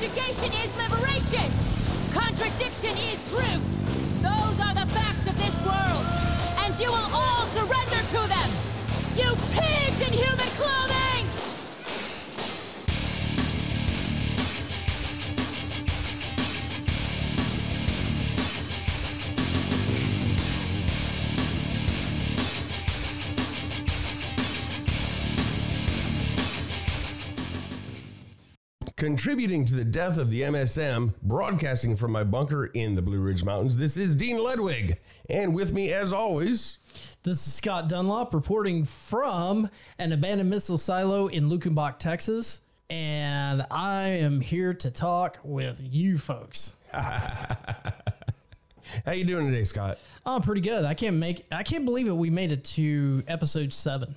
Subjugation is liberation. Contradiction is truth. Those are the facts of this world. And you will all surrender to them. You pigs in human clothing! Contributing to the death of the MSM, broadcasting from my bunker in the Blue Ridge Mountains, this is Dean Ledwig. And with me, as always, This is Scott Dunlop reporting from an abandoned missile silo in Luckenbach, Texas. And I am here to talk with you folks. how you doing today, Scott? Oh, pretty good. I can't make I can't believe it. We made it to episode seven.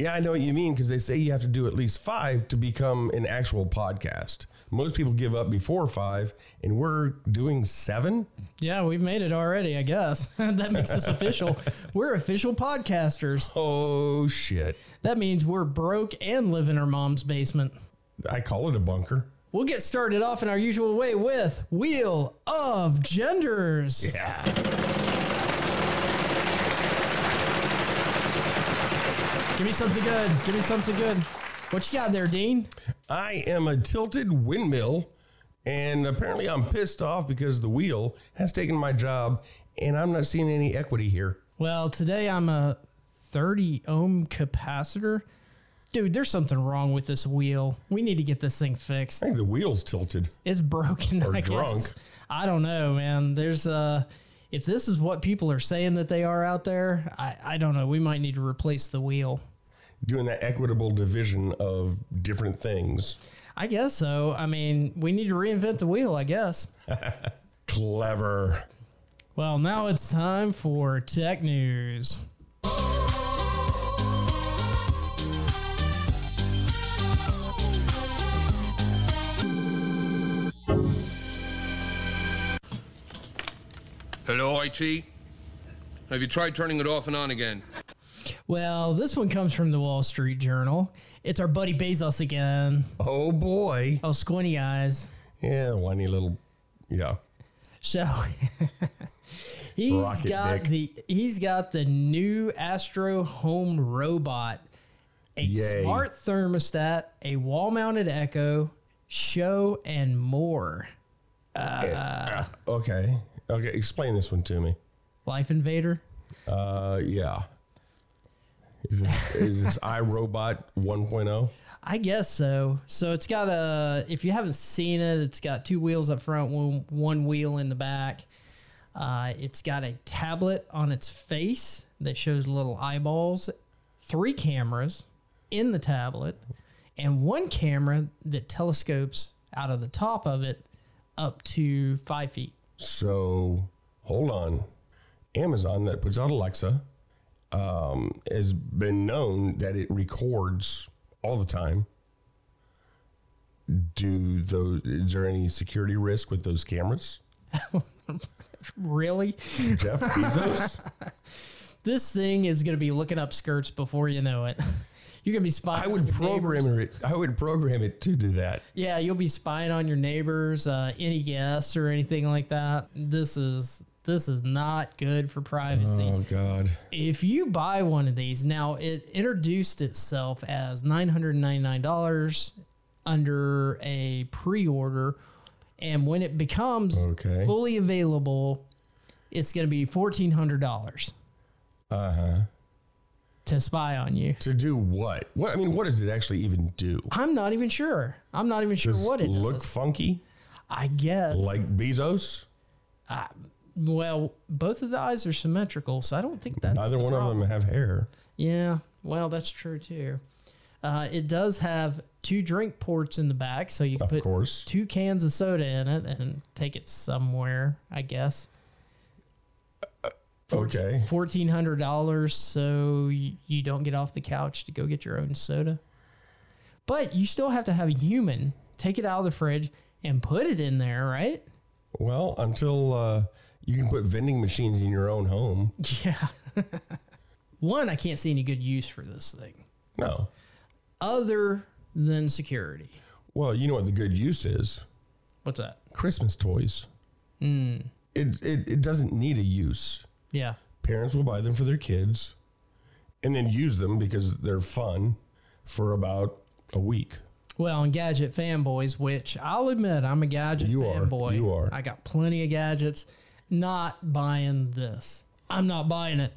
Yeah, I know what you mean because they say you have to do at least five to become an actual podcast. Most people give up before five, and we're doing seven. Yeah, we've made it already, I guess. that makes us official. We're official podcasters. Oh, shit. That means we're broke and live in our mom's basement. I call it a bunker. We'll get started off in our usual way with Wheel of Genders. Yeah. Give me something good. Give me something good. What you got there, Dean? I am a tilted windmill, and apparently I'm pissed off because the wheel has taken my job, and I'm not seeing any equity here. Well, today I'm a 30 ohm capacitor. Dude, there's something wrong with this wheel. We need to get this thing fixed. I think the wheel's tilted. It's broken. Or I drunk. Guess. I don't know, man. There's uh if this is what people are saying that they are out there, I, I don't know. We might need to replace the wheel. Doing that equitable division of different things. I guess so. I mean, we need to reinvent the wheel, I guess. Clever. Well, now it's time for tech news. Hello, IT? Have you tried turning it off and on again? Well, this one comes from the Wall Street Journal. It's our buddy Bezos again. Oh boy. Oh, squinty eyes. Yeah, whiny little. Yeah. So he's Rocket got dick. the he's got the new Astro Home Robot, a Yay. smart thermostat, a wall-mounted Echo, show, and more. Okay. Okay. Explain this one to me. Life Invader. Uh, yeah. Is this, is this iRobot oh? 1.0? I guess so. So it's got a. If you haven't seen it, it's got two wheels up front, one one wheel in the back. Uh, it's got a tablet on its face that shows little eyeballs, three cameras in the tablet, and one camera that telescopes out of the top of it up to five feet. So hold on. Amazon that puts out Alexa um, has been known that it records all the time. Do those? Is there any security risk with those cameras? Really? Jeff Bezos. This thing is going to be looking up skirts before you know it. You're going to be spying. I on would your neighbors. program it. I would program it to do that. Yeah, you'll be spying on your neighbors, uh, any guests or anything like that. This is this is not good for privacy. Oh God. If you buy one of these, now it introduced itself as nine hundred ninety nine dollars under a pre order, and when it becomes Okay. fully available, it's going to be fourteen hundred dollars Uh huh. to spy on you. To do what? What I mean, what does it actually even do? I'm not even sure. I'm not even sure Does what it look does. funky I guess. like Bezos? Well, both of the eyes are symmetrical, so I don't think that's Neither the one problem. of them have hair. Yeah, well, that's true too. Uh, it does have two drink ports in the back, so you can Of put course. two cans of soda in it and take it somewhere. I guess Okay. fourteen hundred dollars, so you, you don't get off the couch to go get your own soda. But you still have to have a human take it out of the fridge and put it in there, right? Well, until uh, you can put vending machines in your own home. Yeah. One, I can't see any good use for this thing No. other than security. Well, you know what the good use is. What's that? Christmas toys. Hmm. It, it it doesn't need a use. Yeah. Parents will buy them for their kids, and then use them because they're fun for about a week. Well, and gadget fanboys, which I'll admit I'm a gadget You are. fanboy. You are. I got plenty of gadgets. Not buying this. I'm not buying it.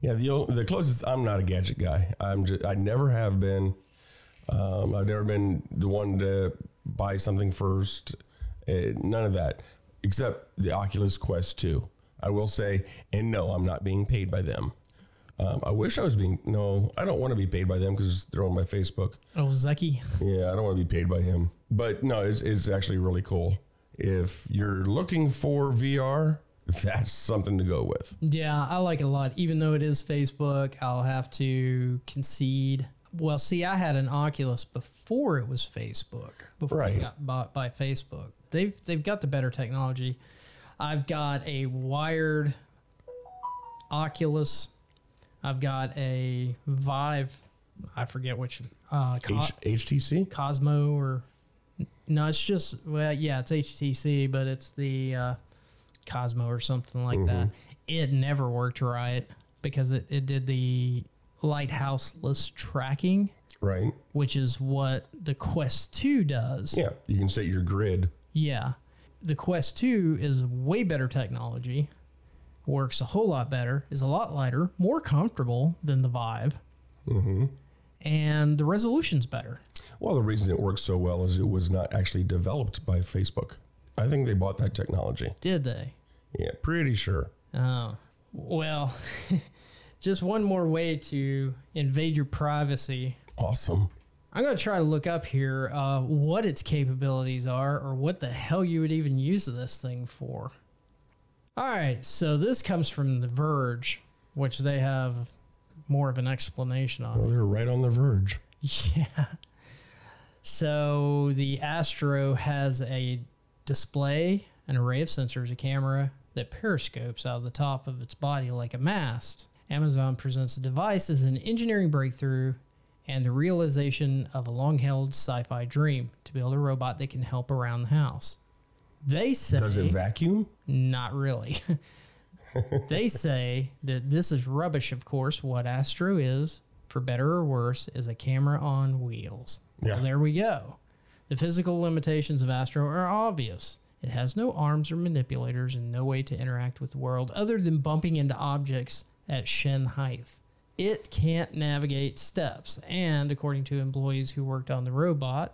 Yeah, the the closest I'm not a gadget guy. I'm just I never have been. Um, I've never been the one to buy something first. Uh, none of that, except the Oculus Quest 2. I will say, and no, I'm not being paid by them. Um, I wish I was being. No, I don't want to be paid by them because they're on my Facebook. Oh, Zeki. Yeah, I don't want to be paid by him. But no, it's, it's actually really cool. If you're looking for VR, that's something to go with. Yeah, I like it a lot. Even though it is Facebook, I'll have to concede. Well, see, I had an Oculus before it was Facebook. Before Right. it got bought by Facebook. They've they've got the better technology. I've got a wired Oculus. I've got a Vive. I forget which uh, Co- H- HTC? Cosmo or no, it's just well, yeah, it's HTC, but it's the uh, Cosmo or something like that. It never worked right because it, it did the lighthouseless tracking, Right. which is what the Quest 2 does. Yeah, you can set your grid. Yeah. The Quest 2 is way better technology, works a whole lot better, is a lot lighter, more comfortable than the Vive, and the resolution's better. Well, the reason it works so well is it was not actually developed by Facebook. I think they bought that technology. Did they? Yeah, pretty sure. Oh, well, just one more way to invade your privacy. Awesome. I'm going to try to look up here uh, what its capabilities are or what the hell you would even use this thing for. All right, so this comes from The Verge, which they have more of an explanation on. It. Well, they're right on the verge. Yeah. So the Astro has a display, an array of sensors, a camera that periscopes out of the top of its body like a mast. Amazon presents the device as an engineering breakthrough and the realization of a long held sci fi dream to build a robot that can help around the house. They say Does it vacuum? not really. they say that this is rubbish, of course. What Astro is, for better or worse, is a camera on wheels. Yeah. Well, there we go. The physical limitations of Astro are obvious. It has no arms or manipulators and no way to interact with the world other than bumping into objects at shin height. It can't navigate steps, and according to employees who worked on the robot,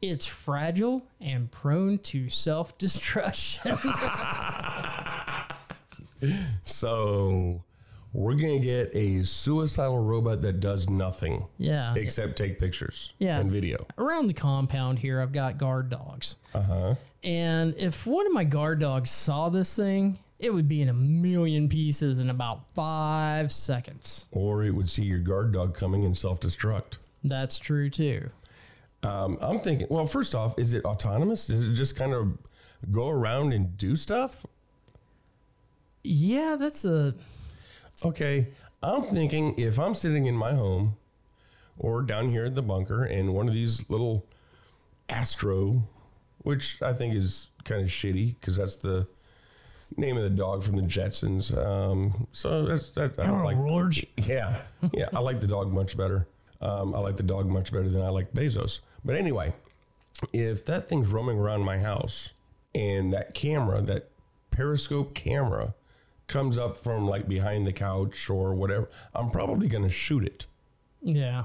it's fragile and prone to self destruction. So we're gonna get a suicidal robot that does nothing yeah. except take pictures Yeah. and video. around the compound here, I've got guard dogs. Uh huh. And if one of my guard dogs saw this thing, it would be in a million pieces in about five seconds. Or it would see your guard dog coming and self destruct. That's true too. Um, I'm thinking. Well, first off, is it autonomous? Does it just kind of go around and do stuff? Yeah, that's a. Okay, I'm thinking if I'm sitting in my home or down here at the bunker and one of these little Astro, which I think is kind of shitty because that's the name of the dog from the Jetsons. Um, so that's that. I don't like. George. Yeah, yeah, I like the dog much better. Um, I like the dog much better than I like Bezos. But anyway, if that thing's roaming around my house and that camera, that periscope camera, comes up from like behind the couch or whatever, I'm probably going to shoot it. Yeah.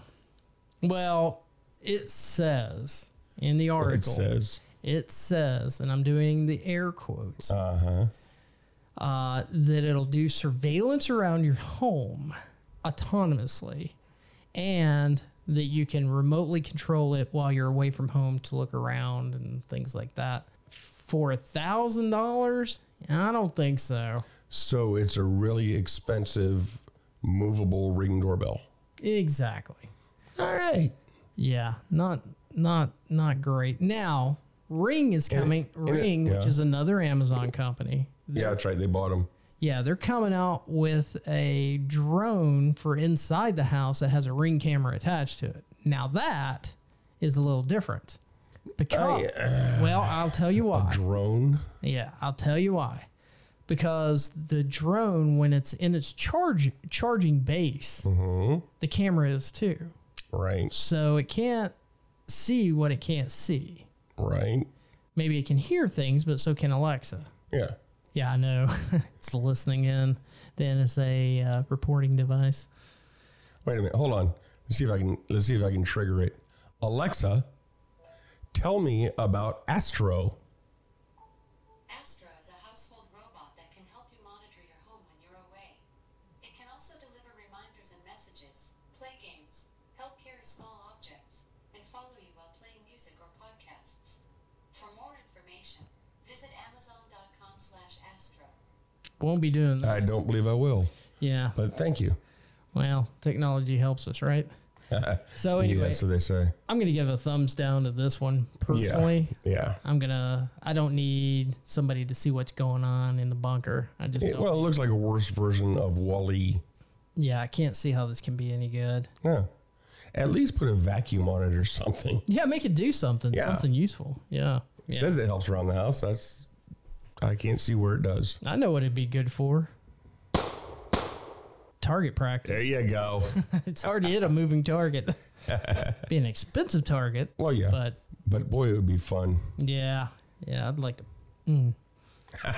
Well, it says in the article. It says, it says, and I'm doing the air quotes, uh huh. uh, that it'll do surveillance around your home autonomously and that you can remotely control it while you're away from home to look around and things like that. For a thousand dollars, I don't think so. So it's a really expensive movable ring doorbell. Exactly. All right. Yeah, not not not great. Now, Ring is coming. it- Ring, which yeah. is another Amazon company. Yeah, that's right. They bought them. Yeah, they're coming out with a drone for inside the house that has a Ring camera attached to it. Now that is a little different. Because, oh, well, I'll tell you why. Drone. Yeah, I'll tell you why. Because the drone, when it's in its charge charging base, the camera is too. Right. So it can't see what it can't see. Right. Maybe it can hear things, but so can Alexa. Yeah. Yeah, I know. it's listening in. The NSA uh, reporting device. Wait a minute. Hold on. Let's see if I can. Let's see if I can trigger it. Alexa, tell me about Astro. Astra is a household robot that can help you monitor your home when you're away. It can also deliver reminders and messages, play games, help carry small objects, and follow you while playing music or podcasts. For more information, visit amazon.com slash astro. Won't be doing that. I don't believe I will, Yeah. but thank you. Well, technology helps us, right? So anyway, they say. I'm gonna give a thumbs down to this one personally. Yeah. yeah. I'm gonna. I don't need somebody to see what's going on in the bunker. I just It- well, it looks like a worse version of WALL-E. yeah, I can't see how this can be any good. Yeah. At least put a vacuum on it or something. Yeah, make it do something, Yeah. something useful. Yeah, It yeah. says it helps around the house. That's I can't see where it does. I know what it'd be good for. Target practice. There you go. It's hard to hit a moving target. be an expensive target, well, yeah. but But boy, it would be fun. yeah, yeah, I'd like to. mm.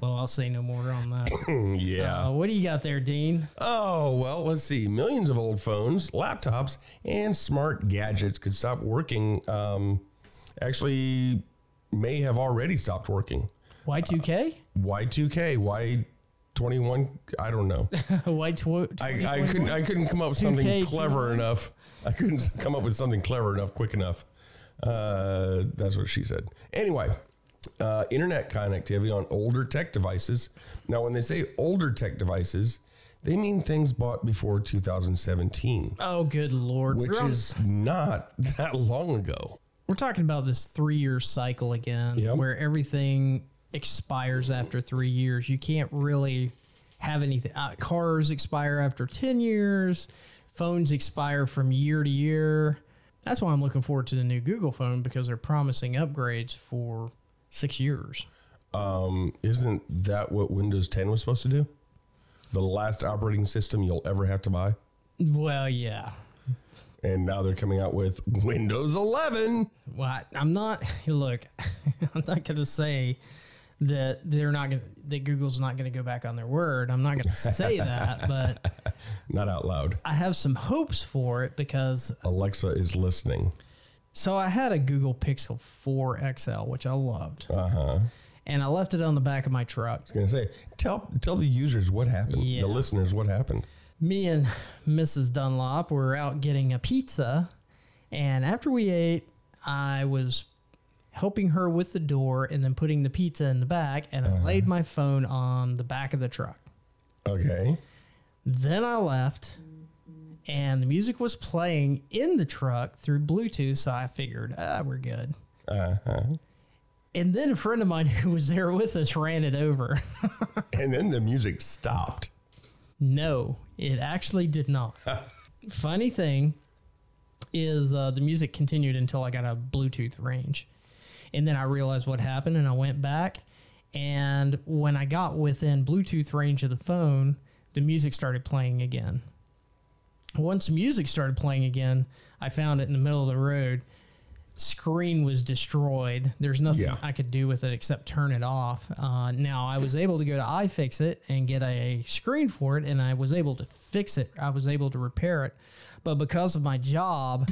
well, I'll say no more on that. yeah. Uh, what do you got there, Dean? Oh, well, let's see. Millions of old phones, laptops, and smart gadgets could stop working. Um, actually, may have already stopped working. Y2K? Y2K, Y21, I don't know. Y tw- I, I couldn't I couldn't come up with something 2K, clever enough. I couldn't come up with something clever enough quick enough. Uh, that's what she said. Anyway, uh, internet connectivity on older tech devices. Now, when they say older tech devices, they mean things bought before 2017, Oh, good lord! which is not that long ago. We're talking about this three-year cycle again, Yep. where everything expires after three years. You can't really have anything. Uh, cars expire after ten years. Phones expire from year to year. That's why I'm looking forward to the new Google phone because they're promising upgrades for six years. Um, isn't that what Windows 10 was supposed to do? The last operating system you'll ever have to buy. Well, yeah. And now they're coming out with Windows 11. Well, I, I'm not. Look, I'm not going to say that they're not going. to That Google's not going to go back on their word. I'm not going to say that, but Not out loud. I have some hopes for it because. Alexa is listening. So I had a Google Pixel 4 XL, which I loved, Uh huh. and I left it on the back of my truck. I was Gonna say, tell tell the users what happened, Yeah. the listeners what happened. Me and Mrs. Dunlop were out getting a pizza, and after we ate, I was helping her with the door and then putting the pizza in the back, and I laid my phone on the back of the truck. Okay. Then I left, and the music was playing in the truck through Bluetooth, so I figured, ah, we're good. Uh huh. And then a friend of mine who was there with us ran it over. And then the music stopped. No, it actually did not. Funny thing is, uh, the music continued until I got a Bluetooth range. And then I realized what happened, and I went back. And when I got within Bluetooth range of the phone, the music started playing again. Once the music started playing again, I found it in the middle of the road. Screen was destroyed. There's nothing Yeah. I could do with it except turn it off. Uh, now I was able to go to iFixit and get a screen for it, and I was able to fix it. I was able to repair it, but because of my job,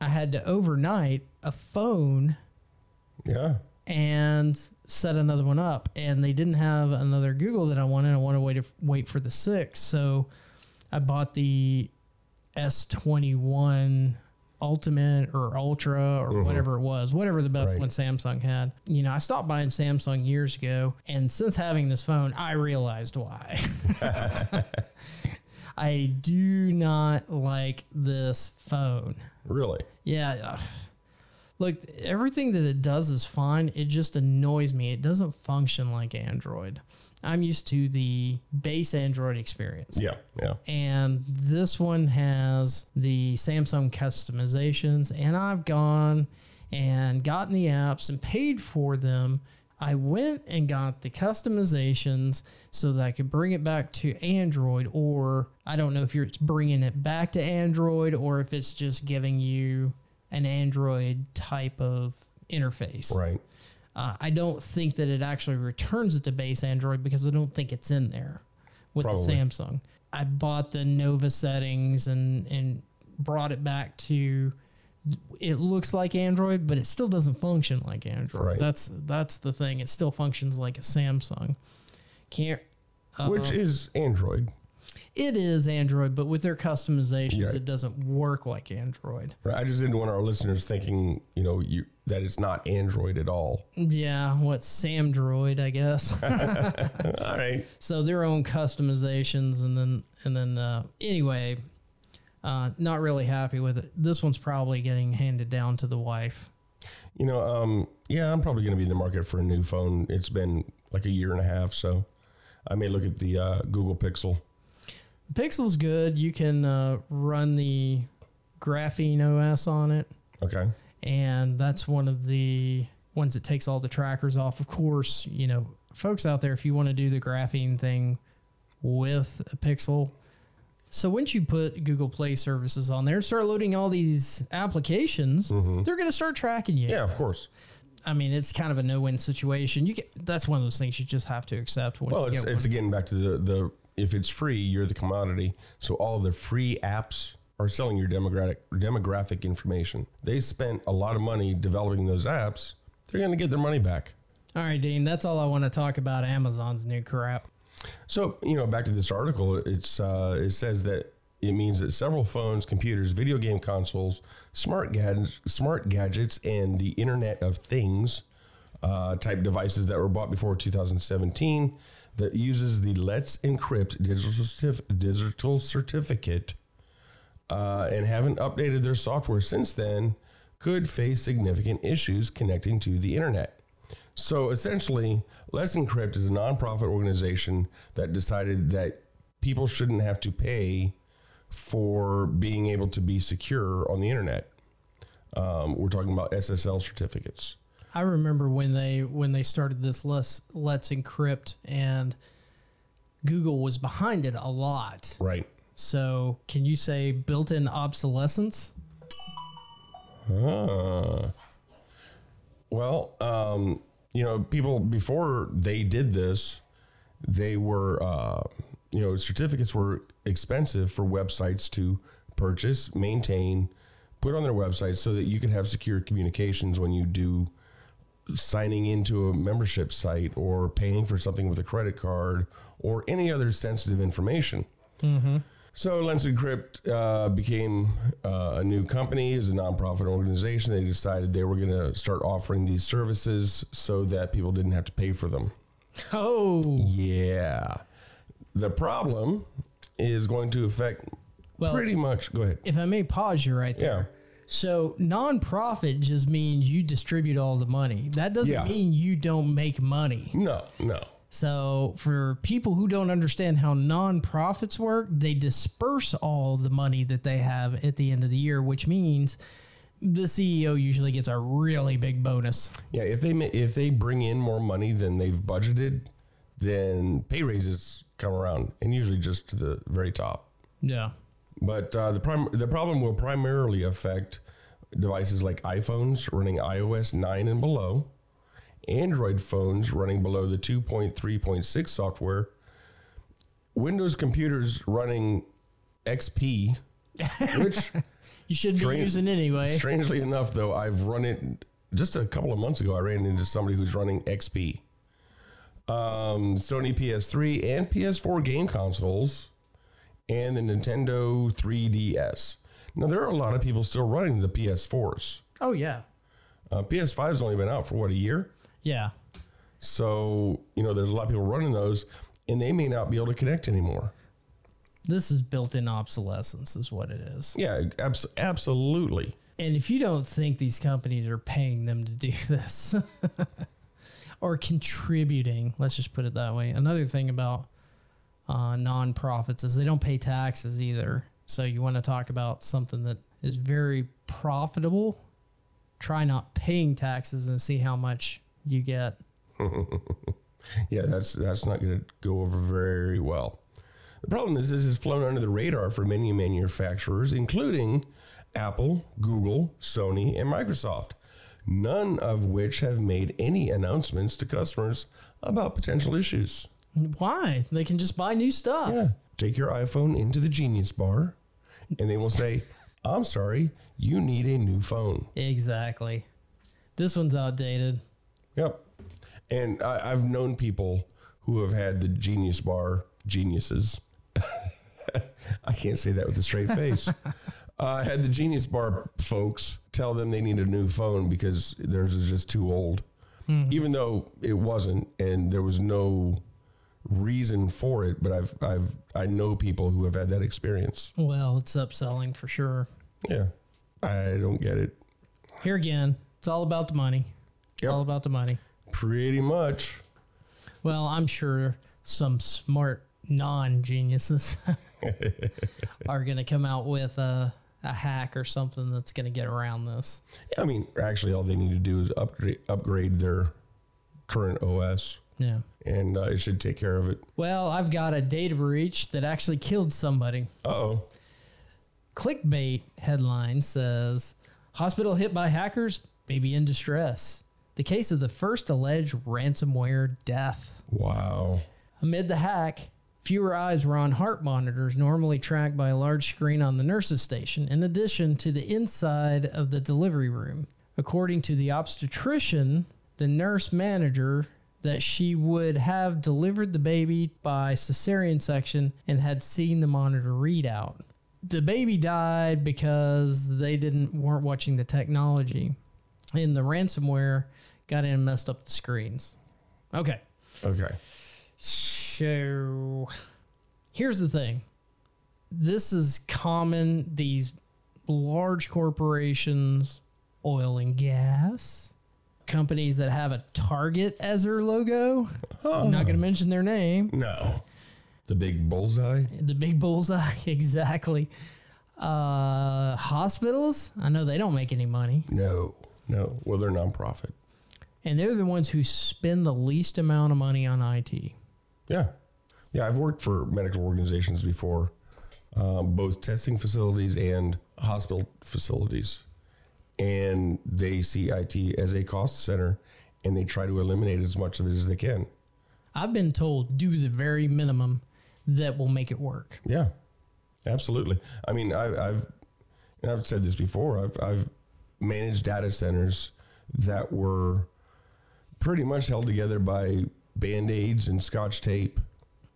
I had to overnight a phone Yeah. and set another one up. And they didn't have another Google that I wanted. I wanted to wait wait for the six, so I bought the S twenty one Ultimate or Ultra or whatever it was, whatever the best Right. one Samsung had. You know, I stopped buying Samsung years ago, and since having this phone, I realized why. I do not like this phone. Really? Yeah. uh, Look, everything that it does is fine. It just annoys me. It doesn't function like Android. I'm used to the base Android experience. Yeah. Yeah. And this one has the Samsung customizations, and I've gone and gotten the apps and paid for them. I went and got the customizations so that I could bring it back to Android, or I don't know if you're it's bringing it back to Android or if it's just giving you an Android type of interface. Right. Uh, I don't think that it actually returns it to base Android because I don't think it's in there with Probably. the Samsung. I bought the Nova settings and and brought it back to. It looks like Android, but it still doesn't function like Android. Right. That's that's the thing. It still functions like a Samsung. Can't. uh, Which is Android. It is Android, but with their customizations, Yeah. it doesn't work like Android. Right. I just didn't want our listeners thinking, you know, you that it's not Android at all. Yeah, what Samdroid, I guess. All right. so their own customizations and then and then uh, anyway uh, not really happy with it this one's probably getting handed down to the wife You know, um, yeah, I'm probably going to be in the market for a new phone. It's been like a year and a half, so I may look at the uh, Google Pixel. Pixel's good. You can uh, run the GrapheneOS on it. Okay. and that's one of the ones that takes all the trackers off. Of course you know folks out there if you want to do the graphene thing with a pixel so once you put google play services on there and start loading all these applications they're going to start tracking you. Yeah, of course. i mean it's kind of a no-win situation. You get that's one of those things you just have to accept when Well, it's it's again back to the the if it's free, you're the commodity. So all the free apps are selling your demographic demographic information. They spent a lot of money developing those apps. They're going to get their money back. all right dean that's all i want to talk about amazon's new crap So you know, back to this article, it's uh, it says that it means that several phones, computers, video game consoles, smart gadgets, smart gadgets, and the Internet of Things uh, type devices that were bought before 2017 that uses the Let's Encrypt digital, certif- digital certificate uh, and haven't updated their software since then could face significant issues connecting to the internet. So essentially, Let's Encrypt is a nonprofit organization that decided that people shouldn't have to pay for being able to be secure on the internet. Um, we're talking about SSL certificates. I remember when they when they started this let's let's encrypt and Google was behind it a lot. Right. So can you say built-in obsolescence? Ah. Well, um, you know, people before they did this, they were, uh, you know, certificates were expensive for websites to purchase, maintain, put on their websites so that you could have secure communications when you do signing into a membership site or paying for something with a credit card or any other sensitive information. So Let's Encrypt uh, became uh, a new company, is a nonprofit organization. They decided they were going to start offering these services so that people didn't have to pay for them. Oh, Yeah. The problem is going to affect Well- pretty much. Go ahead. if I may pause you right there. Yeah. So nonprofit just means you distribute all the money. That doesn't Yeah. mean you don't make money. No, no. So for people who don't understand how nonprofits work, they disperse all the money that they have at the end of the year, which means the CEO usually gets a really big bonus. Yeah, if they if they bring in more money than they've budgeted, then pay raises come around, and usually just to the very top. Yeah. But uh, the prim- the problem will primarily affect devices like iPhones running iOS 9 and below, Android phones running below the 2.3.6 software, Windows computers running XP, which You shouldn't Strange- be using anyway. strangely enough, though, I've run it just a couple of months ago. I ran into somebody who's running XP. Um, Sony PS3 and PS4 game consoles, and the Nintendo 3DS. Now, there are a lot of people still running the PS4s. Oh yeah. Uh, PS5's only been out for what, a year? Yeah. So, you know, there's a lot of people running those, and they may not be able to connect anymore. This is built-in obsolescence is what it is. Yeah, abs- absolutely. And if you don't think these companies are paying them to do this or contributing, let's just put it that way. Another thing about uh, nonprofits is they don't pay taxes either. So you want to talk about something that is very profitable. try not paying taxes and see how much you get. Yeah, that's that's not going to go over very well. The problem is this has flown under the radar for many manufacturers, including Apple, Google, Sony, and Microsoft. None of which have made any announcements to customers about potential issues. Why? They can just buy new stuff. Yeah. Take your iPhone into the Genius Bar, and they will say, I'm sorry, you need a new phone. Exactly. This one's outdated. Yep. And I, I've known people who have had the Genius Bar geniuses. I can't say that with a straight face. uh, I had the Genius Bar folks tell them they need a new phone because theirs is just too old, even though it wasn't, and there was no reason for it. But I've I've I know people who have had that experience. Well, it's upselling for sure. Yeah, I don't get it. Here again, it's all about the money. It's Yep. all about the money. Pretty much. Well, I'm sure some smart non geniuses are going to come out with a, a hack or something that's going to get around this. Yeah, I mean, actually, all they need to do is upgrade upgrade their current OS, Yeah. And uh, it should take care of it. Well, I've got a data breach that actually killed somebody. Uh oh. Clickbait headline says Hospital hit by hackers, baby in distress. The case of the first alleged ransomware death. Wow. Amid the hack, fewer eyes were on heart monitors normally tracked by a large screen on the nurse's station, in addition to the inside of the delivery room. According to the obstetrician, the nurse manager, that she would have delivered the baby by cesarean section and had seen the monitor readout. The baby died because they didn't weren't watching the technology, and the ransomware got in and messed up the screens. Okay. Okay. So here's the thing. This is common. These large corporations, oil and gas, companies that have a target as their logo. I'm not going to mention their name. No. The big bullseye. The big bullseye, exactly. Uh, hospitals, I know they don't make any money. No. No. Well, they're nonprofit. And they're the ones who spend the least amount of money on IT. Yeah. Yeah. I've worked for medical organizations before, um, both testing facilities and hospital facilities. And they see IT as a cost center and they try to eliminate as much of it as they can. I've been told do the very minimum that will make it work. Yeah, absolutely. I mean, I, I've and I've said this before. I've I've managed data centers that were pretty much held together by band aids and scotch tape.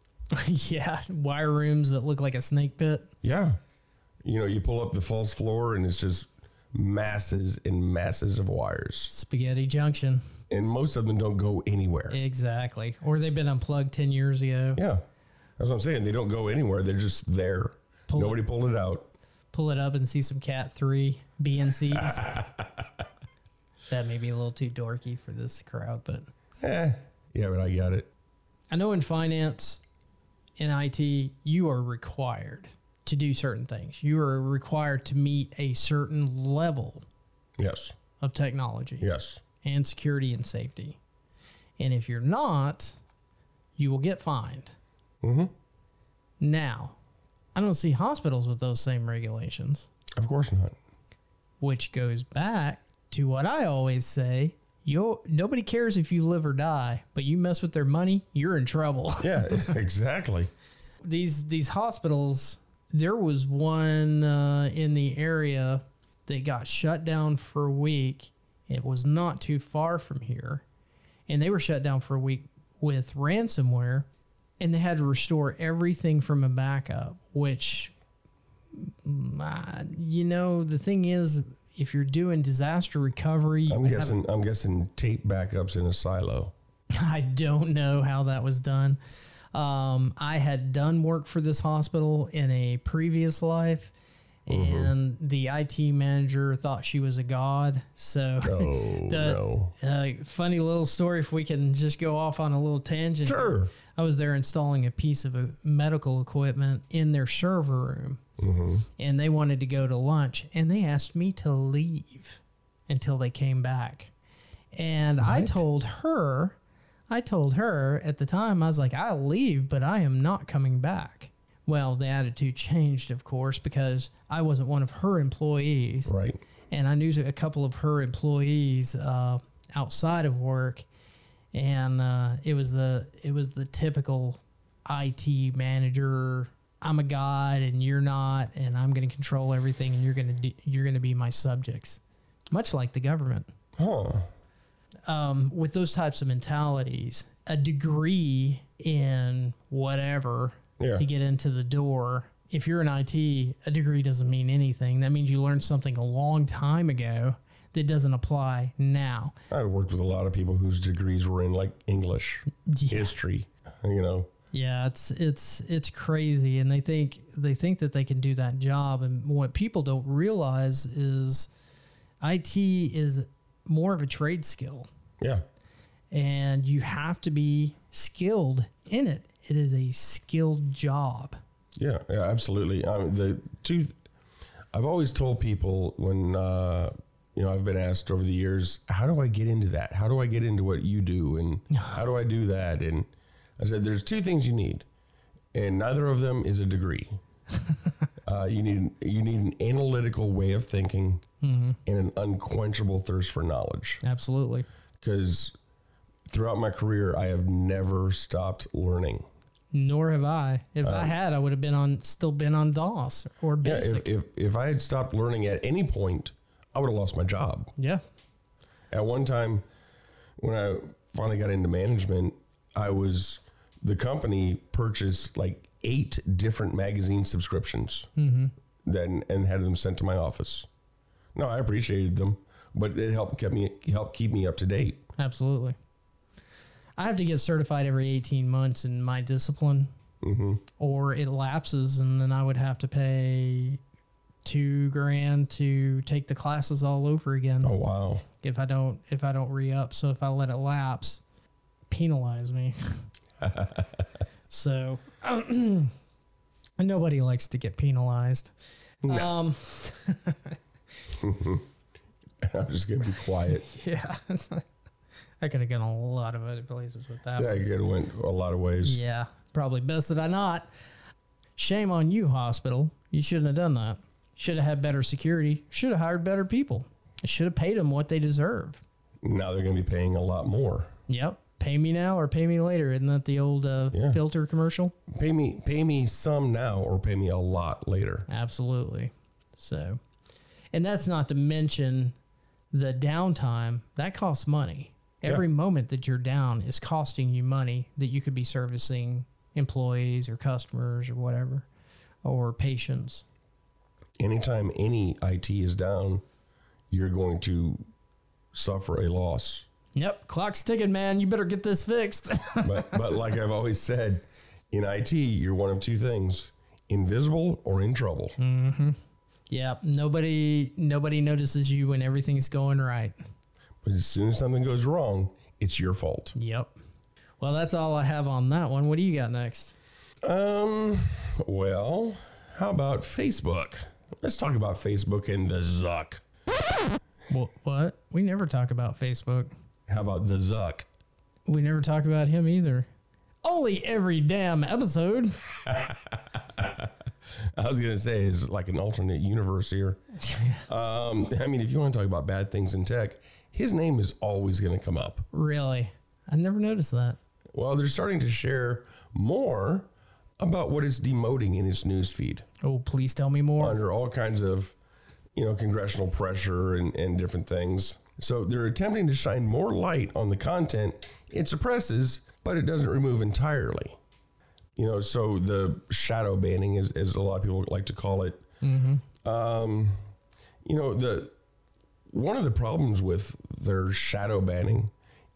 yeah, wire rooms that look like a snake pit. Yeah, you know, you pull up the false floor and it's just masses and masses of wires, Spaghetti Junction. and most of them don't go anywhere. Exactly. Or they've been unplugged 10 years ago. Yeah, that's what I'm saying. They don't go anywhere. They're just there. Pull it- Nobody pulled it out. Pull it up and see some Cat 3 BNCs. that may be a little too dorky for this crowd, but Eh, yeah, but I got it. I know in finance, in IT, you are required to do certain things. You are required to meet a certain level Yes, of technology. yes. and security and safety. And if you're not, you will get fined. Mm-hmm. Now, I don't see hospitals with those same regulations, Of course not. which goes back to what I always say. You nobody cares if you live or die, but you mess with their money, you're in trouble. Yeah, exactly. these these hospitals, there was one uh, in the area that got shut down for a week. It was not too far from here, and they were shut down for a week with ransomware, and they had to restore everything from a backup. Which, uh, you know, the thing is, if you're doing disaster recovery, I'm guessing. I'm guessing tape backups in a silo. I don't know how that was done. Um, I had done work for this hospital in a previous life, and the IT manager thought she was a god. So, Oh the no! uh, funny little story. If we can just go off on a little tangent, Sure. I was there installing a piece of uh, medical equipment in their server room, and they wanted to go to lunch, and they asked me to leave. until they came back. And I told her, I told her at the time, I was like, I'll leave, but I am not coming back. Well, the attitude changed, of course, because I wasn't one of her employees Right. and I knew a couple of her employees uh, outside of work, and uh, it was the it was the typical IT manager. I'm a god, and you're not, and I'm going to control everything, and you're going to do, you're going to be my subjects, much like the government. Huh. Um, with those types of mentalities, a degree in whatever Yeah. to get into the door. If you're in IT, a degree doesn't mean anything. That means you learned something a long time ago that doesn't apply now. I've worked with a lot of people whose degrees were in like English, Yeah. history, you know. Yeah, it's it's it's crazy, and they think they think that they can do that job, and what people don't realize is, IT is more of a trade skill, Yeah. and you have to be skilled in it. It is a skilled job. Yeah, yeah, absolutely. Um, the two, I've always told people when uh, you know I've been asked over the years, how do I get into that? How do I get into what you do, and how do I do that? And I said, there's two things you need, and neither of them is a degree. uh, you need you need an analytical way of thinking and an unquenchable thirst for knowledge. Absolutely. Because throughout my career, I have never stopped learning. Nor have I. If I um, had, I would have been on still been on DOS or Yeah, Basic. if, if if I had stopped learning at any point, I would have lost my job. yeah. At one time, when I finally got into management, I was the company purchased like eight different magazine subscriptions, mm-hmm. then and had them sent to my office. No, I appreciated them, but it helped kept me helped keep me up to date. Absolutely. I have to get certified every 18 months in my discipline, or it lapses, and then I would have to pay two grand to take the classes all over again Oh wow! if I don't if I don't re up. So if I let it lapse, penalize me. so nobody likes to get penalized. Um, I'm just gonna be quiet. yeah. I could have gone a lot of other places with that. yeah. I could have went a lot of ways. Yeah, probably best that I not. Shame on you, hospital. You shouldn't have done that. Should have had better security. Should have hired better people. Should have paid them what they deserve. Now they're gonna be paying a lot more. Yep. Pay me now or pay me later. Isn't that the old uh, Yeah. filter commercial? Pay me, pay me some now, or pay me a lot later. Absolutely. So, and that's not to mention the downtime. That costs money. Every moment that you're down is costing you money that you could be servicing employees or customers or whatever, or patients. Anytime any IT is down, you're going to suffer a loss. Yep, clock's ticking, man. You better get this fixed. But but like I've always said, in IT, you're one of two things: invisible or in trouble. Mm-hmm. Yeah, nobody nobody notices you when everything's going right. But as soon as something goes wrong, it's your fault. Yep. Well, that's all I have on that one. What do you got next? Um. Well, how about Facebook? Let's talk about Facebook and the Zuck. What? What? We never talk about Facebook. How about the Zuck? We never talk about him either. Only every damn episode. I was gonna say is like an alternate universe here. Um, I mean, if you want to talk about bad things in tech, his name is always gonna come up. Really? I never noticed that. Well, they're starting to share more about what it's demoting in its news feed Oh, please tell me more. under all kinds of, you know, congressional pressure and, and different things. So they're attempting to shine more light on the content it suppresses, but it doesn't remove entirely. You know, so the shadow banning, is, as a lot of people like to call it. Um, you know, the one of the problems with their shadow banning,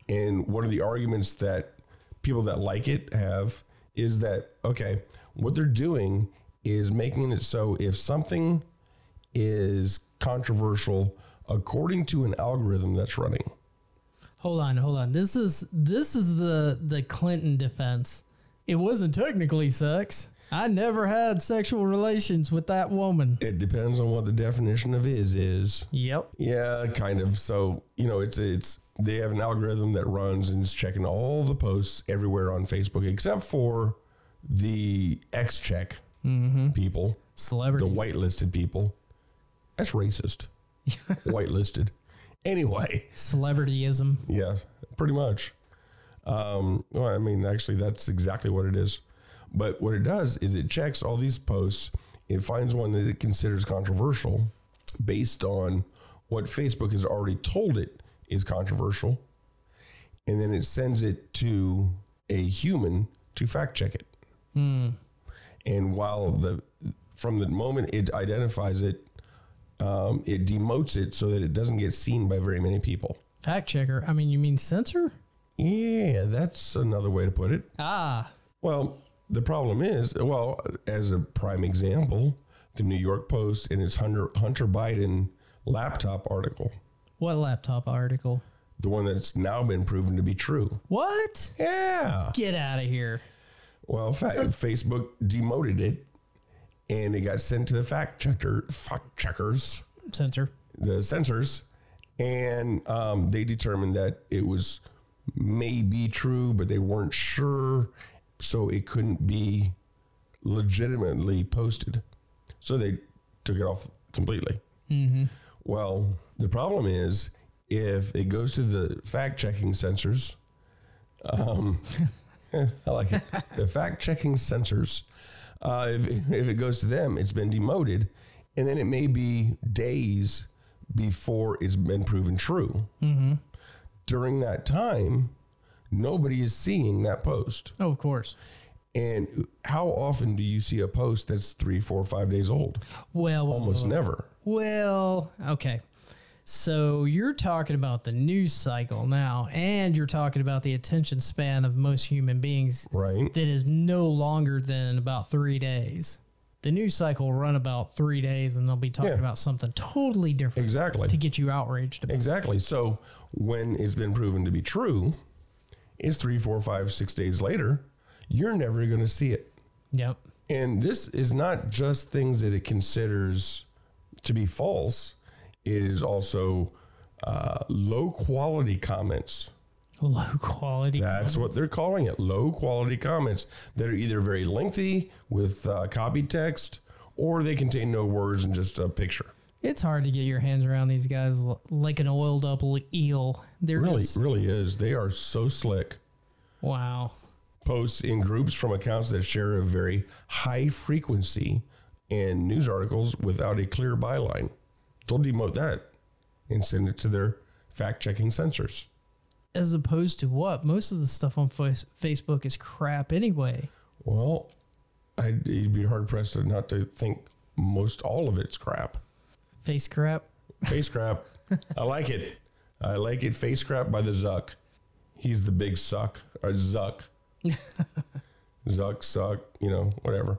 and one of the arguments that people that like it have is that okay, what they're doing is making it so if something is controversial according to an algorithm that's running. Hold on, hold on. This is this is the the Clinton defense. It wasn't technically sex. I never had sexual relations with that woman. It depends on what the definition of is is. Yep. Yeah, kind of. So you know, it's it's they have an algorithm that runs and is checking all the posts everywhere on Facebook except for the X check mm-hmm. people, celebrities, the whitelisted people. That's racist. whitelisted. Anyway, Celebrityism. yes, pretty much. Um, well, I mean, actually, that's exactly what it is. But what it does is it checks all these posts. It finds one that it considers controversial based on what Facebook has already told it is controversial. And then it sends it to a human to fact check it. And while the from the moment it identifies it, um, it demotes it so that it doesn't get seen by very many people. Fact checker. I mean, you mean censor? Yeah, that's another way to put it. Ah, Well, the problem is, well, as a prime example, the New York Post in its Hunter, Hunter Biden laptop article, what laptop article? the one that's now been proven to be true. What? Yeah. Get out of here. Well, fa- Facebook demoted it and it got sent to the fact checker, fact checkers, Censor. the censors, and um, they determined that it was maybe true, but they weren't sure, so it couldn't be legitimately posted. So they took it off completely. Well, the problem is if it goes to the fact checking censors, um, I like it. The fact checking censors, uh, if, if it goes to them, it's been demoted, and then it may be days before it's been proven true. During that time, nobody is seeing that post. Oh, of course. And how often do you see a post that's three, four, five days old? Well, Almost never. Well, okay. So you're talking about the news cycle now, and you're talking about the attention span of most human beings Right. that is no longer than about three days. The news cycle will run about three days, and they'll be talking Yeah. about something totally different Exactly. to get you outraged about. Exactly. So when it's been proven to be true, it's three, four, five, six days later, you're never going to see it. Yep. And this is not just things that it considers to be false, it is also uh, low quality comments. Low quality. That's what they're calling it low quality comments that are either very lengthy with uh, copy text or they contain no words and just a picture. It's hard to get your hands around these guys like an oiled up eel. They're Really, just really is. They are so slick. wow. posts in groups from accounts that share a very high frequency and news articles without a clear byline. They'll demote that and send it to their fact checking censors. As opposed to what? Most of the stuff on Face- Facebook is crap anyway. Well, I'd you'd be hard pressed to not to think most all of it's crap. Face crap. Face crap. I like it. I like it. Face crap by the Zuck. He's the big suck or Zuck. Zuck, suck, you know, whatever.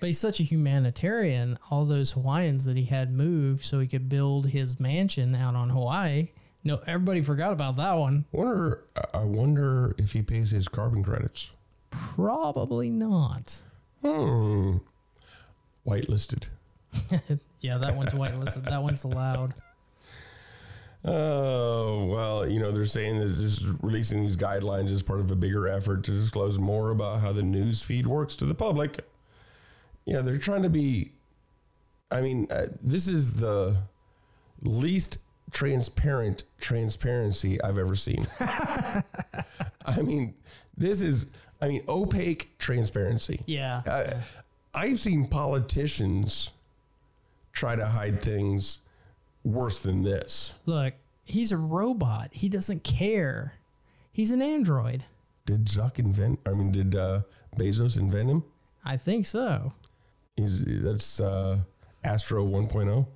But he's such a humanitarian. All those Hawaiians that he had moved so he could build his mansion out on Hawaii. No, everybody forgot about that one. Wonder. I wonder if he pays his carbon credits. Probably not. Hmm. Whitelisted. Yeah, that one's whitelisted. that one's allowed. Oh, well, you know, they're saying that this is releasing these guidelines is part of a bigger effort to disclose more about how the news feed works to the public. Yeah, they're trying to be. I mean, uh, this is the least transparent transparency I've ever seen. I mean, this is, I mean, opaque transparency. Yeah. I, I've seen politicians try to hide things worse than this. Look, he's a robot. He doesn't care. He's an android. Did Zuck invent? I mean, did uh, Bezos invent him? I think so. He's that's uh, Astro oh? 1.0.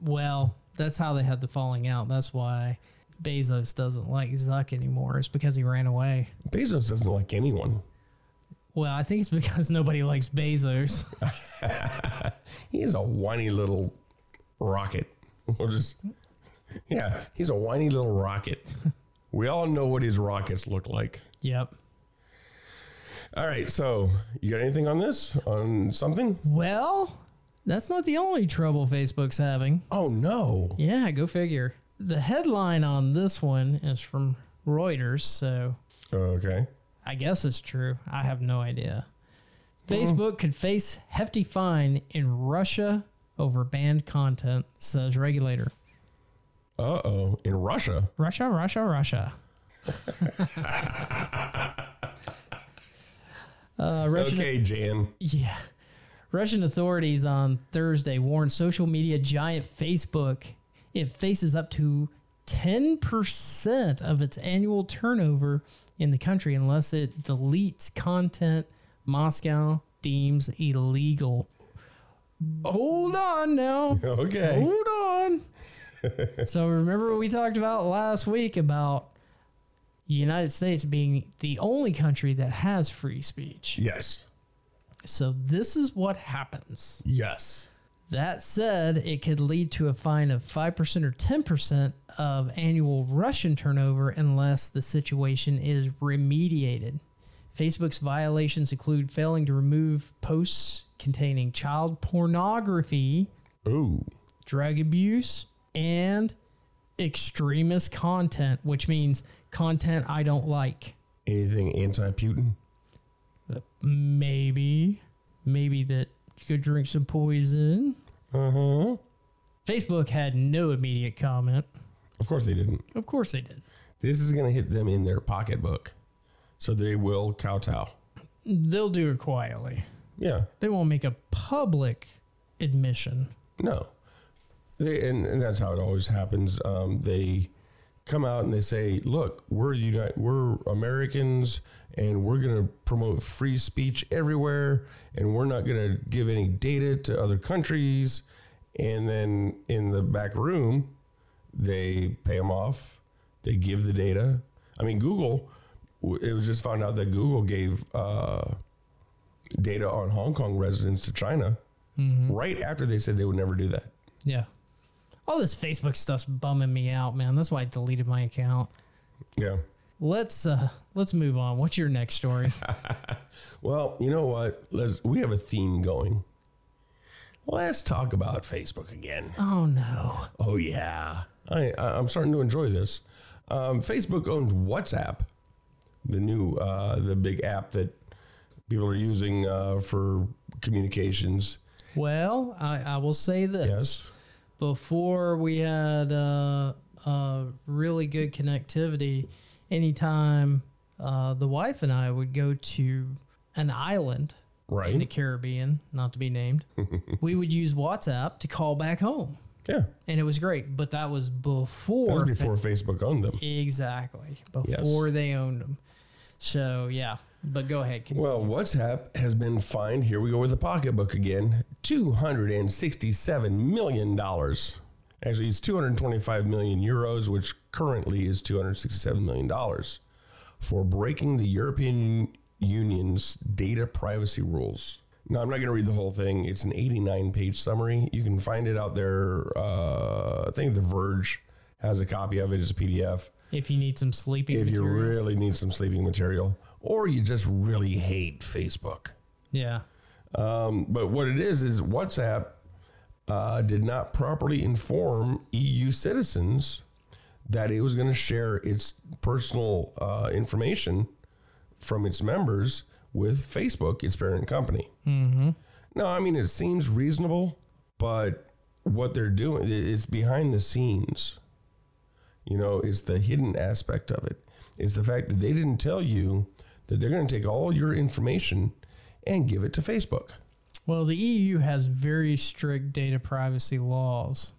Well, that's how they had the falling out. That's why Bezos doesn't like Zuck anymore. It's because he ran away. Bezos doesn't like anyone. Well, I think it's because nobody likes Bezos. He's a whiny little rocket. We'll just, yeah, he's a whiny little rocket. we all know what his rockets look like. yep. All right. So, you got anything on this? On something? Well, that's not the only trouble Facebook's having. Oh, no. Yeah, go figure. The headline on this one is from Reuters, so Okay. I guess it's true. I have no idea. Facebook could face hefty fine in Russia over banned content, says regulator. Uh oh. In Russia. Russia, Russia, Russia. uh, Russian, Okay, Jan. Yeah. Russian authorities on Thursday warned social media giant Facebook it faces up to 10% of its annual turnover in the country unless it deletes content Moscow deems illegal. Hold on now. Okay. Hold on. so remember what we talked about last week about the United States being the only country that has free speech. Yes. So this is what happens. Yes. That said, it could lead to a fine of 5% or 10% of annual Russian turnover unless the situation is remediated. Facebook's violations include failing to remove posts containing child pornography, Ooh. drug abuse, and extremist content, which means content I don't like. Anything anti Putin? Maybe, maybe that you could drink some poison. Uh huh. Facebook had no immediate comment. Of course they didn't. Of course they did. This is going to hit them in their pocketbook. So they will kowtow. They'll do it quietly. Yeah. They won't make a public admission. No. They, and, and that's how it always happens. Um, they come out and they say, "Look, we're United, we're Americans, and we're going to promote free speech everywhere, and we're not going to give any data to other countries." And then in the back room, they pay them off. They give the data. I mean, Google. It was just found out that Google gave uh, data on Hong Kong residents to China right after they said they would never do that. Yeah. All this Facebook stuff's bumming me out, man. That's why I deleted my account. Yeah. Let's uh let's move on. What's your next story? Well, you know what? Let's we have a theme going. Let's talk about Facebook again. oh no. Oh yeah, I I- I'm starting to enjoy this. Um, Facebook owns WhatsApp, the new uh, the big app that people are using uh, for communications. Well, I, I will say this. Yes. Before we had uh, uh, really good connectivity, anytime uh, the wife and I would go to an island in the Caribbean, not to be named, we would use WhatsApp to call back home. Yeah. And it was great, but that was before. That was before Facebook owned them. Exactly. Yes. Before they owned them. So, yeah. But go ahead. Continue. Well, WhatsApp has been fined. Here we go with the pocketbook again. Two hundred and sixty-seven million dollars. Actually, it's two hundred twenty-five million euros, which currently is two hundred sixty-seven million dollars, for breaking the European Union's data privacy rules. Now, I'm not going to read the whole thing. It's an 89-page summary. You can find it out there. Uh, I think The Verge has a copy of it as a PDF if you need some sleeping if you really need some sleeping material, or you just really hate Facebook. yeah. Um, but what it is is WhatsApp uh, did not properly inform EU citizens that it was going to share its personal uh, information from its members with Facebook, its parent company. Mm-hmm. No, I mean it seems reasonable, but what they're doing it's behind the scenes. You know, it's the hidden aspect of it. It's the fact that they didn't tell you that they're going to take all your information and give it to Facebook. Well, the EU has very strict data privacy laws.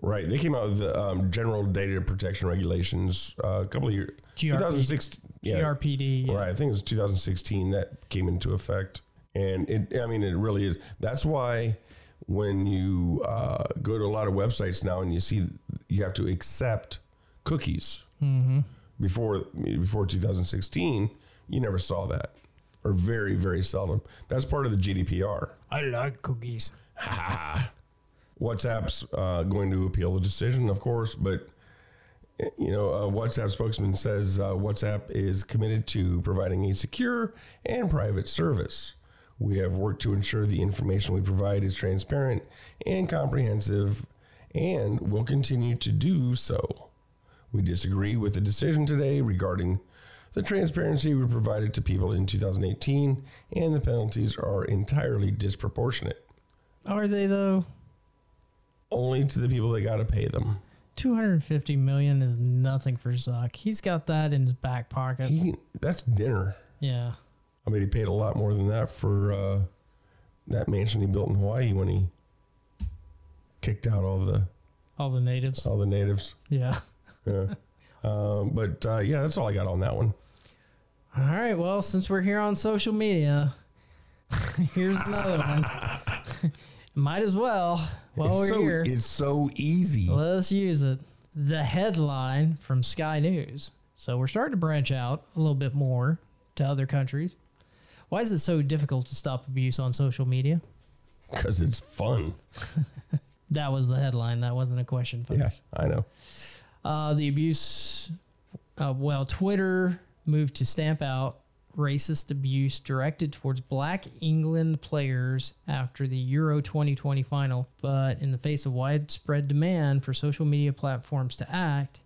Right. They came out with the um, General Data Protection Regulations uh, a couple of years. GRP 2006. Yeah. GRPD. Right. I think it was 2016 that came into effect. And it, I mean, it really is. That's why when you uh, go to a lot of websites now and you see you have to accept cookies before before 2016, you never saw that, or very very seldom. That's part of the GDPR. I like cookies. WhatsApp's uh, going to appeal the decision, of course, but you know, a WhatsApp spokesman says uh, WhatsApp is committed to providing a secure and private service. We have worked to ensure the information we provide is transparent and comprehensive, and will continue to do so. We disagree with the decision today regarding the transparency we provided to people in 2018, and the penalties are entirely disproportionate. Are they though? Only to the people that got to pay them. 250 million is nothing for Zuck. He's got that in his back pocket. He, that's dinner. yeah. I mean, he paid a lot more than that for uh, that mansion he built in Hawaii when he kicked out all the All the natives. all the natives. Yeah. Yeah. um, but uh, yeah, that's all I got on that one. All right. Well, since we're here on social media, here's another one. Might as well while it's we're so here. it's so easy. Let's use it. The headline from Sky News. So we're starting to branch out a little bit more to other countries. Why is it so difficult to stop abuse on social media? because it's fun. That was the headline. That wasn't a question, folks. Yes, I know. Uh, the abuse, uh, well, Twitter moved to stamp out racist abuse directed towards black England players after the Euro 2020 final. But in the face of widespread demand for social media platforms to act,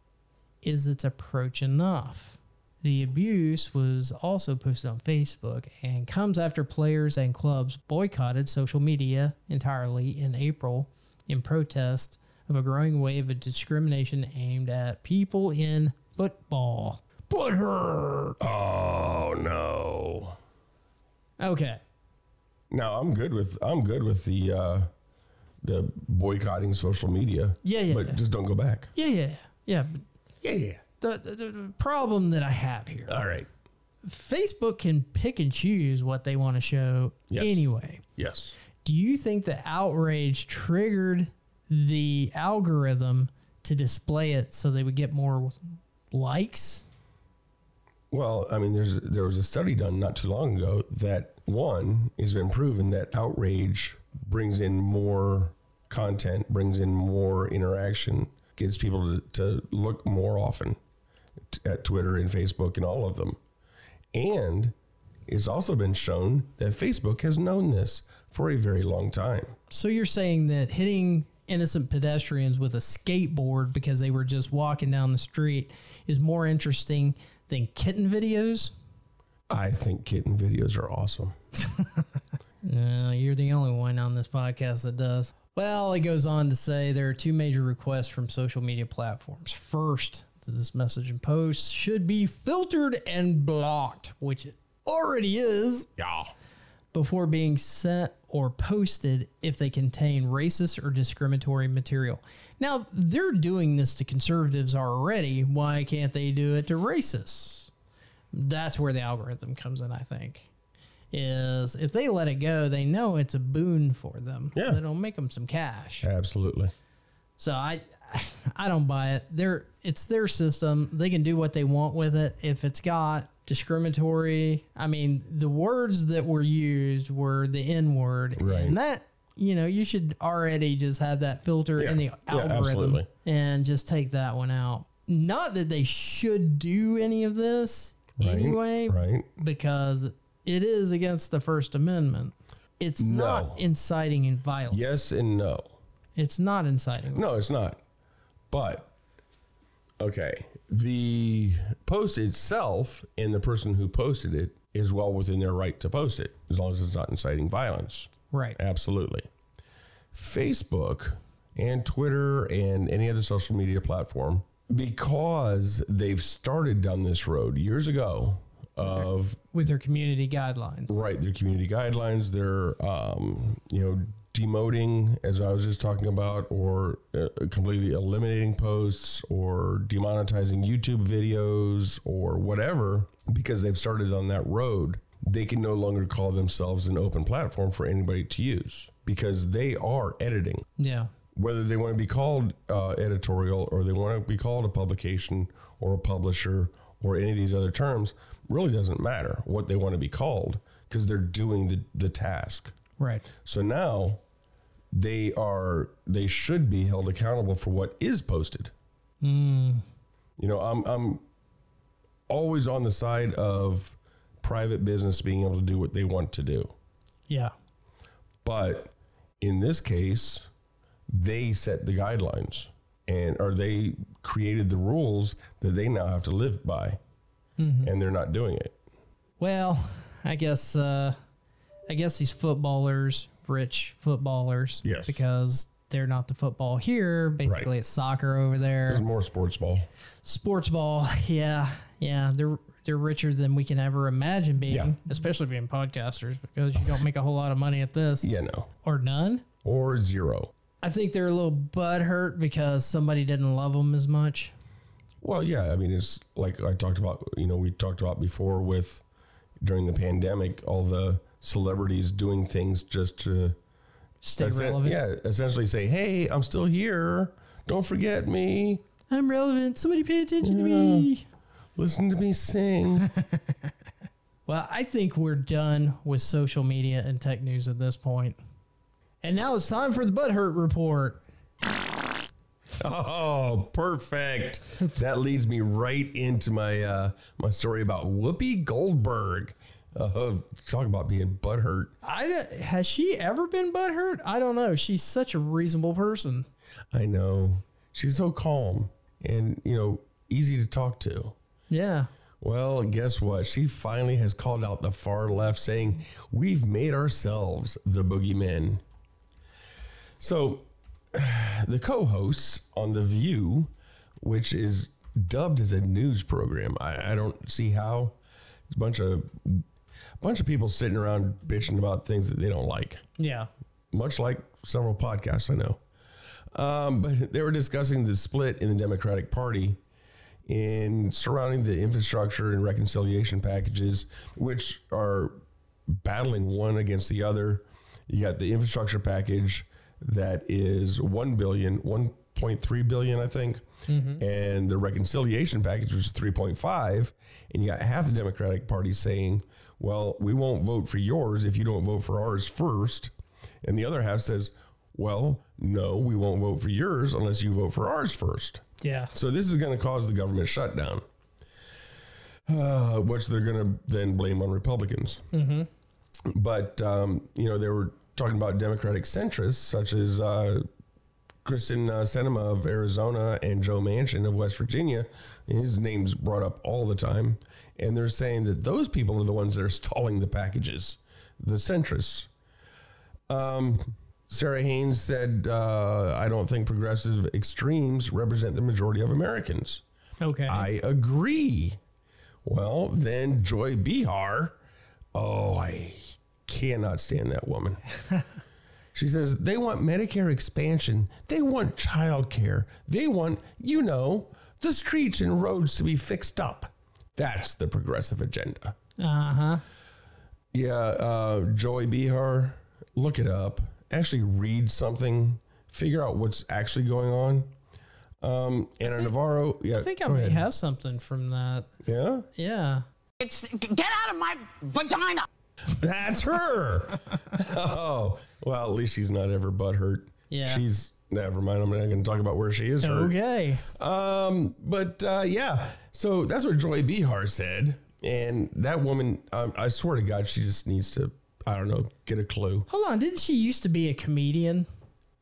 is its approach enough? The abuse was also posted on Facebook and comes after players and clubs boycotted social media entirely in April in protest of a growing wave of discrimination aimed at people in football. Butthurt. Oh no. Okay. No, I'm good with I'm good with the uh, the boycotting social media. Yeah, yeah, But yeah. just don't go back. Yeah, yeah, yeah. Yeah, yeah. the, the, the problem that I have here All right. Facebook can pick and choose what they want to show Yes. anyway. Yes. Do you think the outrage triggered the algorithm to display it so they would get more likes? Well, I mean, there's there was a study done not too long ago that one has been proven that outrage brings in more content, brings in more interaction, gets people to, to look more often at Twitter and Facebook and all of them, and it's also been shown that Facebook has known this for a very long time. So you're saying that hitting innocent pedestrians with a skateboard because they were just walking down the street is more interesting than kitten videos? I think kitten videos are awesome. No, you're the only one on this podcast that does. Well, it goes on to say there are two major requests from social media platforms. First, that this message and post should be filtered and blocked, which it already is, Yeah. Before being sent or posted if they contain racist or discriminatory material. Now, they're doing this to conservatives already. Why can't they do it to racists? That's where the algorithm comes in, I think. Is if they let it go, they know it's a boon for them. Yeah. It'll make them some cash. Absolutely. So I I don't buy it. They're it's their system. They can do what they want with it. If it's got discriminatory, I mean, the words that were used were the N word. Right. And that you know, you should already just have that filter in the Yeah. Yeah, algorithm and just take that one out. Not that they should do any of this Right. anyway, Right. because it is against the First Amendment. It's No. not inciting in violence. Yes and no. It's not inciting. No, it's not. But okay, the post itself and the person who posted it is well within their right to post it as long as it's not inciting violence. Right. Absolutely. Facebook and Twitter and any other social media platform because they've started down this road years ago of with their community guidelines. right their community guidelines they're um, you know demoting as i was just talking about or uh, completely eliminating posts or demonetizing youtube videos or whatever because they've started on that road they can no longer call themselves an open platform for anybody to use because they are editing Yeah. whether they want to be called uh, editorial or they want to be called a publication or a publisher or any of these other terms really doesn't matter what they want to be called because they're doing the, the task Right. so now they are they should be held accountable for what is posted You know, I'm I'm always on the side of private business being able to do what they want to do. Yeah. But in this case, they set the guidelines and or they created the rules that they now have to live by. And they're not doing it. Well, I guess uh, I guess these footballers, rich footballers, Yes. because they're not the football here. Basically, Right. it's soccer over there. is more sports ball. Sports ball, yeah, yeah. They're they're richer than we can ever imagine being, Yeah. especially being podcasters, because you don't make a whole lot of money at this Yeah, no. or none. Or zero. I think they're a little butthurt because somebody didn't love them as much. Well, yeah, I mean, it's like I talked about, you know, we talked about before with during the pandemic, all the celebrities doing things just to, Stay relevant. yeah, essentially say, hey, I'm still here. Don't forget me. I'm relevant. Somebody pay attention to me. Listen to me sing. Well, I think we're done with social media and tech news at this point. And now it's time for the Butthurt Report. oh, perfect. That leads me right into my uh, my story about Whoopi Goldberg. Uh, talk about being butthurt. I has she ever been butthurt? I don't know. She's such a reasonable person. I know she's so calm and you know easy to talk to. Yeah. Well, guess what? She finally has called out the far left, saying, We've made ourselves the boogeymen. So, the co hosts on The View, which is dubbed as a news program, I, I don't see how. It's a bunch of, bunch of people sitting around bitching about things that they don't like Yeah. much like several podcasts I know. Um, but they were discussing the split in the Democratic Party in surrounding the infrastructure and reconciliation packages, which are battling one against the other. You got the infrastructure package that is 1 billion, 1.3 billion, I think. And the reconciliation package was 3.5. And you got half the Democratic Party saying, well, we won't vote for yours if you don't vote for ours first. And the other half says, well, no, we won't vote for yours unless you vote for ours first. Yeah. So this is going to cause the government shutdown, uh, which they're going to then blame on Republicans. But um, you know they were talking about Democratic centrists such as uh, Kyrsten uh, of Arizona and Joe Manchin of West Virginia. His name's brought up all the time, and they're saying that those people are the ones that are stalling the packages, the centrists. Um, Sara Haines said, uh, "I don't think progressive extremes represent the majority of Americans." Okay. I agree. Well, then Joy Behar. Oh, I cannot stand that woman. she says they want Medicare expansion. They want child care. They want, you know, the streets and roads to be fixed up. That's the progressive agenda. Uh huh. Yeah, uh, Joy Behar, look it up. Actually, read something. Figure out what's actually going on. Um, Ana Navarro. Yeah, I think I may ahead. have something from that. Yeah. Yeah. It's get out of my vagina. That's her. oh, well, at least she's not ever butt hurt. Yeah. She's never mind. I'm not going to talk about where she is hurt. Okay. Um, but uh, yeah, so that's what Joy Behar said, and that woman, um, I swear to God, she just needs to, I don't know, get a clue. Hold on. Didn't she used to be a comedian?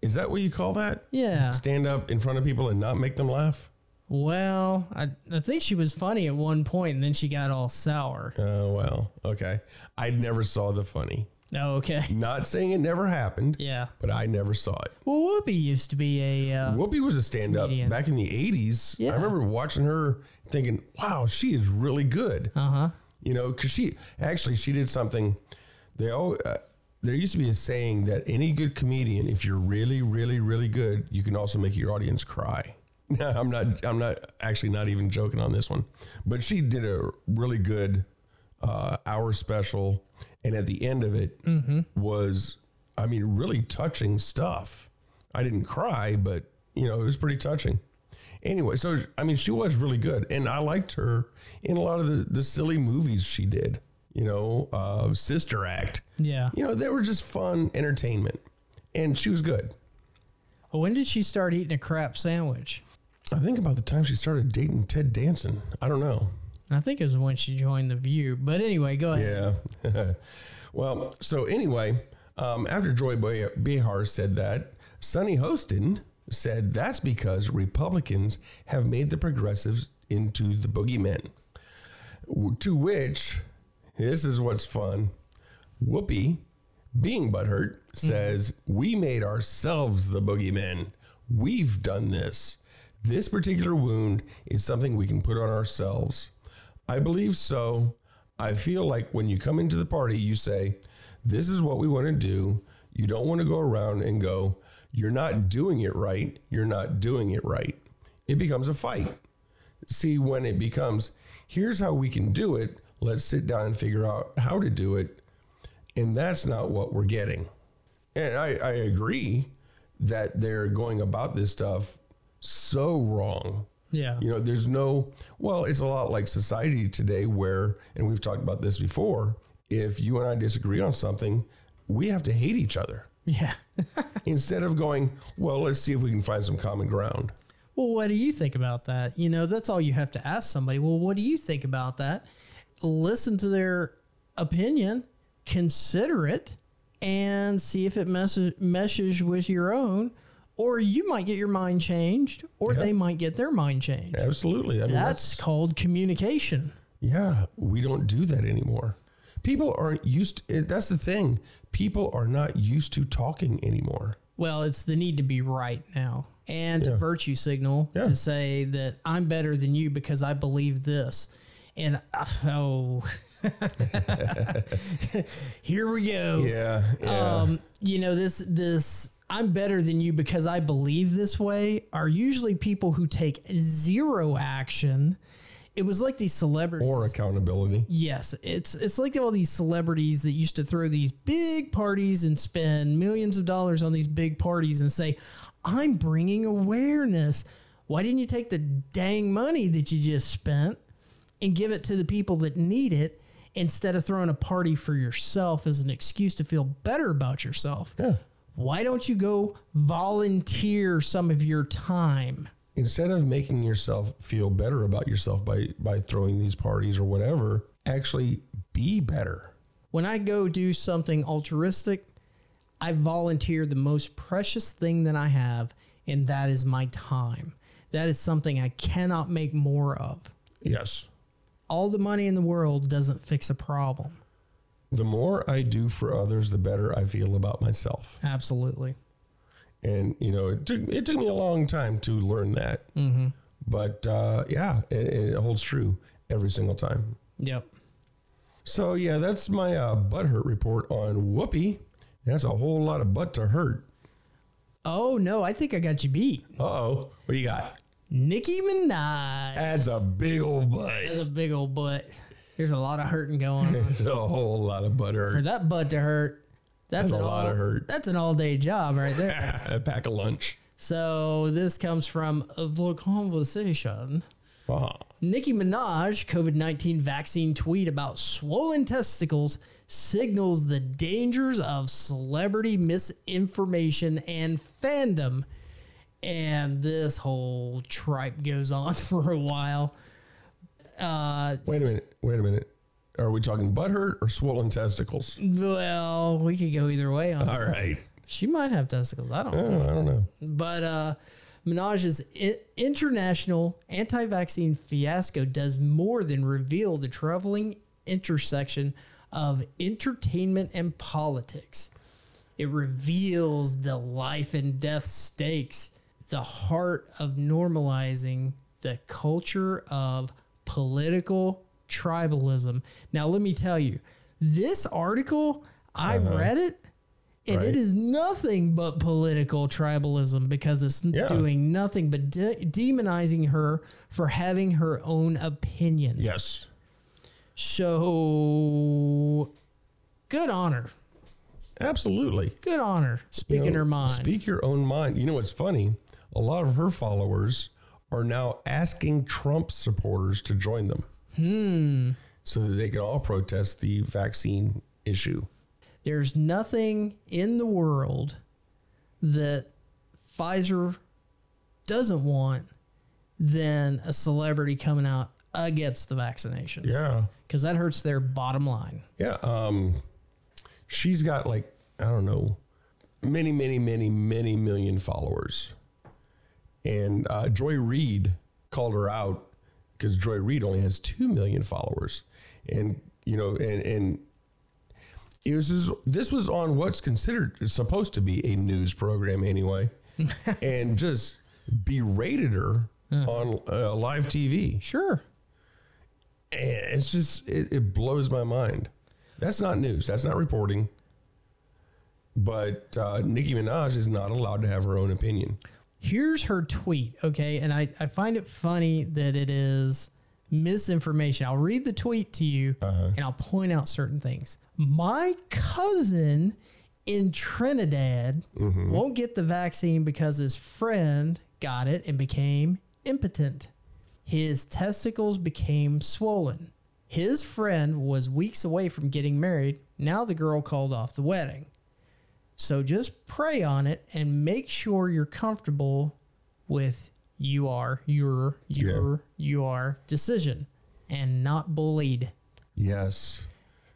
Is that what you call that? Yeah. Stand up in front of people and not make them laugh? Well, I, I think she was funny at one point and then she got all sour. Oh well, okay. I never saw the funny. Oh, okay. Not saying it never happened. Yeah. But I never saw it. Well, Whoopi used to be a. Uh, Whoopi was a stand up Comedian. back in the 80s. Yeah. I remember watching her thinking, wow, she is really good. uh huh. You know, because she actually she did something. They all uh, there used to be a saying that any good comedian, if you're really, really, really good, you can also make your audience cry. I'm not. I'm not actually not even joking on this one, but she did a really good uh, hour special, and at the end of it was, I mean, really touching stuff. I didn't cry, but you know, it was pretty touching. Anyway, so I mean, she was really good, and I liked her in a lot of the, the silly movies she did. You know, uh, Sister Act. Yeah. You know, they were just fun entertainment, and she was good. When did she start eating a crap sandwich? I think about the time she started dating Ted Danson. I don't know. I think it was when she joined The View. But anyway, go ahead. Yeah. well, so anyway, um, after Joy Behar said that, Sunny Hostin said that's because Republicans have made the progressives into the boogeymen. To which, this is what's fun. Whoopi, being butthurt, says, We made ourselves the boogeymen. We've done this. This particular wound is something we can put on ourselves. I believe so. I feel like when you come into the party, you say, This is what we want to do. You don't want to go around and go, You're not doing it right. You're not doing it right. It becomes a fight. See, when it becomes, Here's how we can do it, let's sit down and figure out how to do it. And that's not what we're getting. And I, I agree that they're going about this stuff so wrong. Yeah. You know, there's no, well, it's a lot like society today where, and we've talked about this before, if you and I disagree on something, we have to hate each other Yeah. instead of going, well, let's see if we can find some common ground. Well, what do you think about that? You know, that's all you have to ask somebody. Well, what do you think about that? Listen to their opinion, consider it, and see if it messes, meshes with your own. Or you might get your mind changed, or Yeah. they might get their mind changed. Absolutely. I mean, That's called communication. Yeah, we don't do that anymore. People aren't used to, that's the thing. People are not used to talking anymore. Well, it's the need to be right now and to Yeah. virtue signal Yeah. to say that I'm better than you because I believe this. And uh, oh, here we go. Yeah. Yeah. Um, you know this this I'm better than you because I believe this way are usually people who take zero action. It was like these celebrities. or accountability. Yes, it's it's like all these celebrities that used to throw these big parties and spend millions of dollars on these big parties and say, "I'm bringing awareness." Why didn't you take the dang money that you just spent and give it to the people that need it instead of throwing a party for yourself as an excuse to feel better about yourself? Yeah. Why don't you go volunteer some of your time? instead of making yourself feel better about yourself by by throwing these parties or whatever, actually be better. When I go do something altruistic, I volunteer the most precious thing that I have, and that is my time. That is something I cannot make more of. Yes. All the money in the world doesn't fix a problem. The more I do for others, the better I feel about myself. Absolutely. And you know, it took it took me a long time to learn that. Mm-hmm. But uh, yeah, it, it holds true every single time. Yep. So yeah, that's my uh, butt hurt report on Whoopi. That's a whole lot of butt to hurt. Oh no, I think I got you beat. Uh oh, what you got? Nicki Minaj. That's a big old butt. That's a big old butt. There's a lot of hurting going on. a whole lot of butt hurt. For that butt to hurt, that's, That's a lot all, of hurt. That's an all day job right there. a pack of lunch. so this comes from the conversation. Uh-huh. Nicki Minaj COVID 19 vaccine tweet about swollen testicles signals the dangers of celebrity misinformation and fandom. And this whole tripe goes on for a while. Uh, Wait a minute. Wait a minute. Are we talking butt hurt or swollen testicles? well, we could go either way on that. All right. She might have testicles. I don't know. I don't know. But uh, Minaj's I- international anti vaccine fiasco does more than reveal the troubling intersection of entertainment and politics. It reveals the life and death stakes, the heart of normalizing the culture of political tribalism. Now, let me tell you, this article, I uh-huh. read it, and Right. it is nothing but political tribalism because it's Yeah. doing nothing but de- demonizing her for having her own opinion. Yes. So, good honor. Absolutely. Good honor. Speaking You know, her mind. Speak your own mind. You know what's funny? A lot of her followers are now asking Trump supporters to join them. Hmm. So that they can all protest the vaccine issue. There's nothing in the world that Pfizer doesn't want than a celebrity coming out against the vaccination. Yeah. Because that hurts their bottom line. Yeah. Um, she's got like, I don't know, many, many, many, many million followers. And uh, Joy Reid called her out because Joy Reid only has 2 million followers. And, you know, and, and it was just, this was on what's considered supposed to be a news program anyway, and just berated her on uh, live TV. Sure. And it's just it, it blows my mind. That's not news. That's not reporting. But uh, Nicki Minaj is not allowed to have her own opinion. Here's her tweet, okay? And I, I find it funny that it is misinformation. I'll read the tweet to you uh-huh. and I'll point out certain things. My cousin in Trinidad mm-hmm. won't get the vaccine because his friend got it and became impotent. His testicles became swollen. His friend was weeks away from getting married. Now the girl called off the wedding. So just pray on it and make sure you're comfortable with you are your your your decision and not bullied. Yes.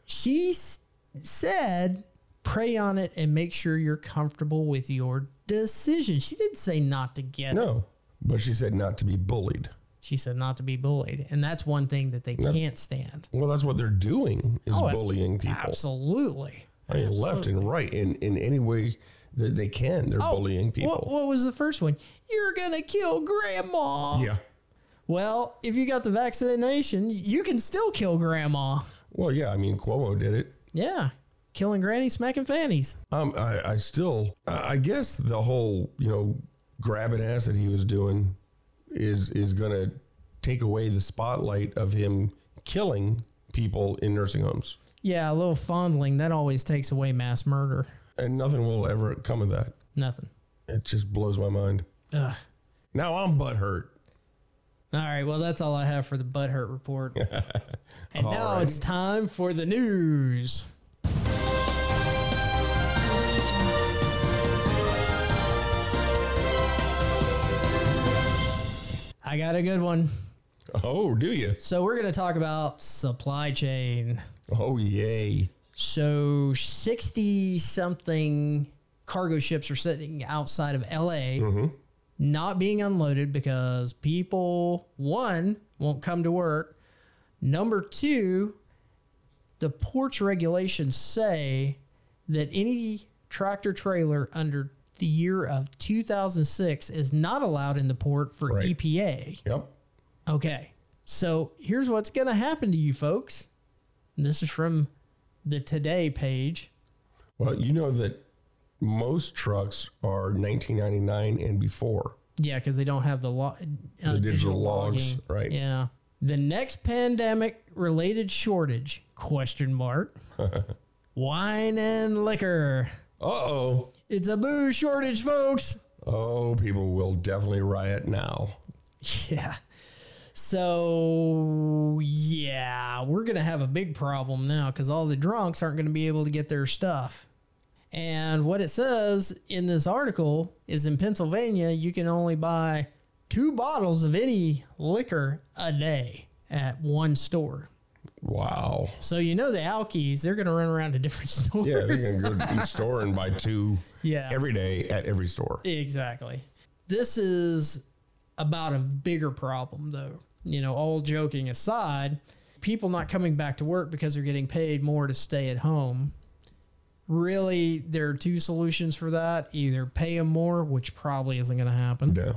She s- said pray on it and make sure you're comfortable with your decision. She didn't say not to get it. No. But she said not to be bullied. She said not to be bullied. And that's one thing that they can't stand. Well, that's what they're doing is Oh, bullying people. Absolutely. I mean, left and right in, in any way that they can. They're bullying people. What, what was the first one? You're going to kill grandma. yeah. Well, if you got the vaccination, you can still kill grandma. Well, yeah. I mean, Cuomo did it. Yeah. Killing granny, smacking fannies. Um, I, I still, I I guess the whole, you know, grabbing ass that he was doing is is going to take away the spotlight of him killing people in nursing homes, Yeah, a little fondling. That always takes away mass murder. and nothing will ever come of that. Nothing. It just blows my mind. Ugh. Now I'm butthurt. All right, well, that's all I have for the butthurt report. and now right. it's time for the news. I got a good one. Oh, do you? So, we're going to talk about supply chain. Oh, yay! So 60 something cargo ships are sitting outside of LA mm-hmm. not being unloaded because people one won't come to work. Number 2, the ports regulations say that any tractor trailer under the year of 2006 is not allowed in the port for Right. EPA. Yep. Okay. So here's what's going to happen to you folks. This is from the Today page. Well, you know that most trucks are 1999 and before. Yeah, because they don't have the, lo- uh, The digital logs, logging. right. Yeah. The next pandemic related shortage, question mark. Wine and liquor. Uh oh. It's a booze shortage, folks. Oh, people will definitely riot now. Yeah. So, yeah, we're going to have a big problem now because all the drunks aren't going to be able to get their stuff. And what it says in this article is in Pennsylvania, you can only buy two bottles of any liquor a day at one store. Wow. So, you know, the Alkies, they're going to run around to different stores. Yeah, they're gonna go to each store and buy two Yeah. every day at every store. Exactly. This is about a bigger problem, though. You know, all joking aside, people not coming back to work because they're getting paid more to stay at home. Really, there are two solutions for that either pay them more, which probably isn't going to happen, Yeah.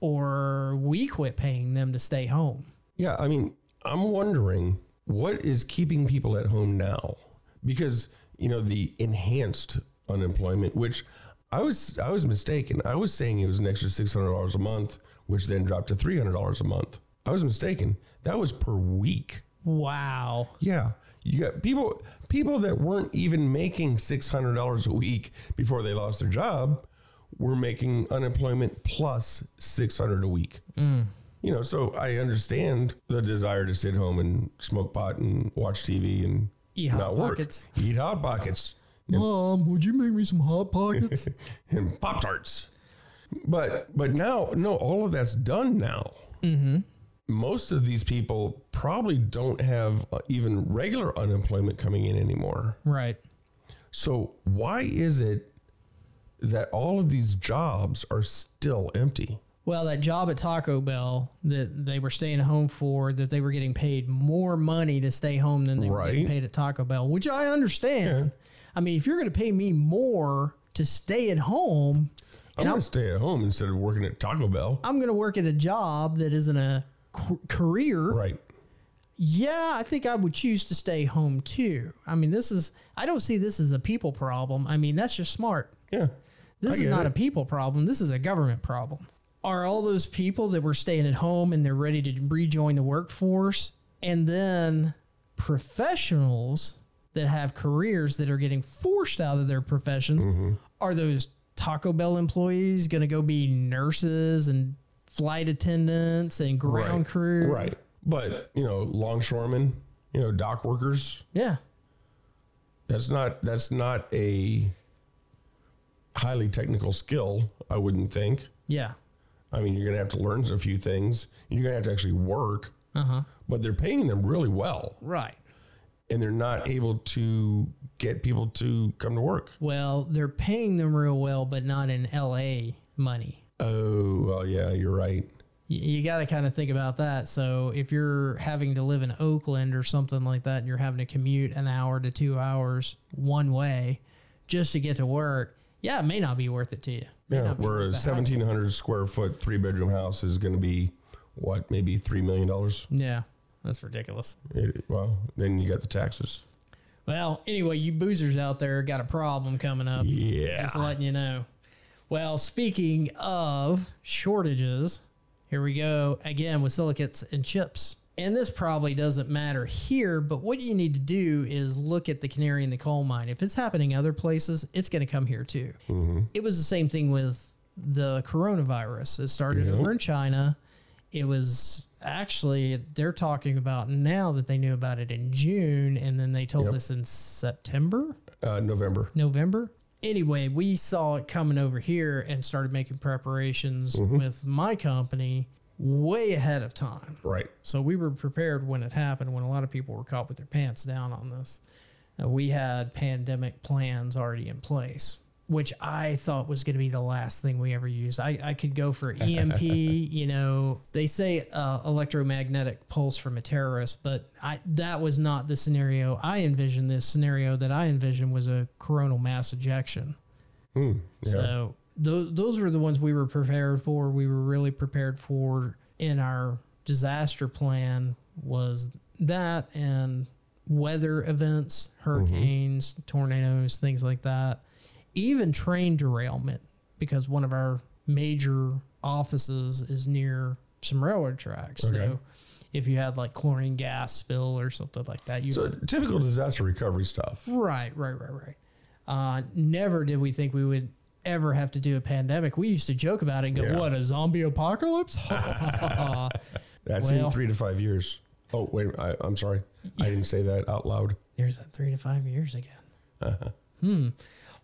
or we quit paying them to stay home. Yeah, I mean, I'm wondering what is keeping people at home now? Because, you know, the enhanced unemployment, which I was I was mistaken. I was saying it was an extra six hundred dollars a month, which then dropped to three hundred dollars a month. I was mistaken. That was per week. Wow. Yeah. You got people people that weren't even making six hundred dollars a week before they lost their job were making unemployment plus six hundred a week. Mm. You know, so I understand the desire to sit home and smoke pot and watch TV and Eat Hot not work. Pockets. Eat hot pockets Mom, would you make me some hot pockets? and pop tarts. But but now no, all of that's done now. most of these people probably don't have uh, even regular unemployment coming in anymore. Right. So why is it that all of these jobs are still empty? Well, that job at Taco Bell that they were staying home for, that they were getting paid more money to stay home than they were getting paid at Taco Bell, which I understand. I mean, if you're going to pay me more to stay at home, I'm and going I'm, to stay at home instead of working at Taco Bell. I'm going to work at a job that isn't a c- career, Right. yeah, I think I would choose to stay home too. I mean, this is, I don't see this as a people problem. I mean, that's just smart. Yeah. This I is not it. a people problem. This is a government problem. Are all those people that were staying at home and they're ready to rejoin the workforce, and then professionals that have careers that are getting forced out of their professions, Mm-hmm. are those Taco Bell employees going to go be nurses and flight attendants and ground right. crew? Right. But, you know, longshoremen, you know, dock workers, Yeah. that's not that's not a highly technical skill, I wouldn't think. Yeah. I mean, you're going to have to learn a few things. You're going to have to actually work, Uh huh. but they're paying them really well, Right. And they're not able to get people to come to work. Well, they're paying them real well, but not in LA money. Oh, well, yeah, you're right. you, you got to kind of think about that. So if you're having to live in Oakland or something like that, and you're having to commute an hour to two hours one way just to get to work, yeah, it may not be worth it to you. May Yeah, not be where a worth the hassle. 1,700 square foot three bedroom house is going to be what, maybe three million dollars. Yeah, that's ridiculous. Well, then you got the taxes. Well, anyway, you boozers out there got a problem coming up. Yeah. Just letting you know. Well, speaking of shortages, here we go again with silicates and chips. And this probably doesn't matter here, but what you need to do is look at the canary in the coal mine. If it's happening other places, it's going to come here too. Mm-hmm. It was the same thing with the coronavirus. It started Yeah. over in China. It was actually, they're talking about now that they knew about it in June, and then they told Yep. us in September. Uh, November. November. Anyway, we saw it coming over here and started making preparations with my company way ahead of time. Right. So we were prepared when it happened, when a lot of people were caught with their pants down on this. Uh, we had pandemic plans already in place, which I thought was going to be the last thing we ever used. I, I could go for EMP, you know, they say uh, electromagnetic pulse from a terrorist, but I that was not the scenario I envisioned. This scenario that I envisioned was a coronal mass ejection. Yeah. So those those were the ones we were prepared for. We were really prepared for in our disaster plan was that and weather events, hurricanes, tornadoes, things like that. Even train derailment because one of our major offices is near some railroad tracks. Okay. So if you had like chlorine gas spill or something like that, you So typical disaster recovery stuff. Right, right, right, right. Uh, never did we think we would ever have to do a pandemic. We used to joke about it and go, Yeah. "What a zombie apocalypse!" That's Well- in three to five years. Oh, wait. I, I'm sorry. I didn't say that out loud. There's that three to five years again. Uh-huh. Hmm.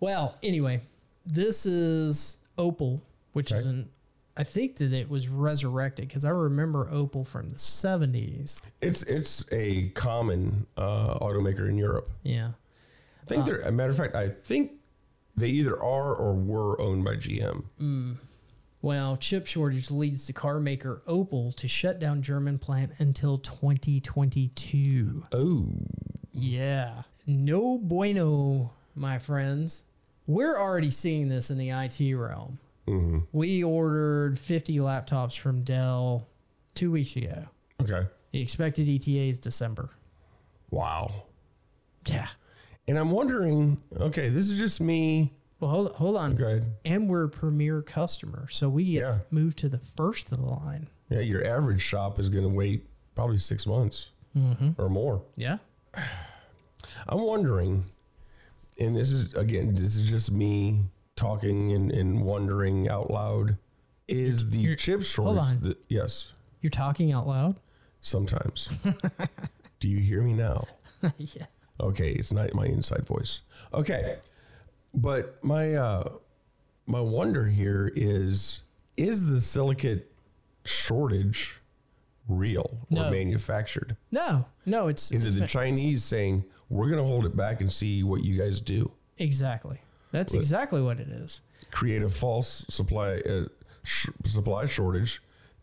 Well, anyway, this is Opel, which is Okay. an. I think that it was resurrected because I remember Opel from the '70s. It's it's a common uh, automaker in Europe. Yeah. I think they're, a matter of fact, I think they either are or were owned by GM. Well, chip shortage leads the car maker Opel to shut down German plant until 2022. Oh, Yeah. No bueno, my friends. We're already seeing this in the IT realm. Mm-hmm. We ordered 50 laptops from Dell two weeks ago. okay. The expected ETA is December. Wow. Yeah. And I'm wondering, okay, this is just me. Well, hold, hold on. Go ahead. And we're a premier customer. So we get Yeah. moved to the first of the line. Yeah, your average shop is going to wait probably six months mm-hmm. or more. Yeah. I'm wondering, and this is again, this is just me talking and, and wondering out loud. Is the You're- chip shortage? on. The, yes, You're talking out loud? sometimes. Do you hear me now? yeah. Okay, it's not my inside voice. Okay. But my uh my wonder here is is the silicate shortage real No. or manufactured? No, no, it's, Is it's it the Chinese saying we're going to hold it back and see what you guys do? exactly. That's exactly what it is. Create a false supply uh, sh- supply shortage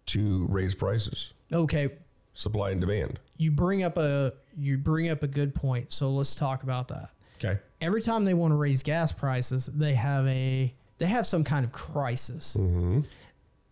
to raise prices, Okay, supply and demand. you bring up a you bring up a good point. So let's talk about that. Okay. Every time they want to raise gas prices, they have a they have some kind of crisis.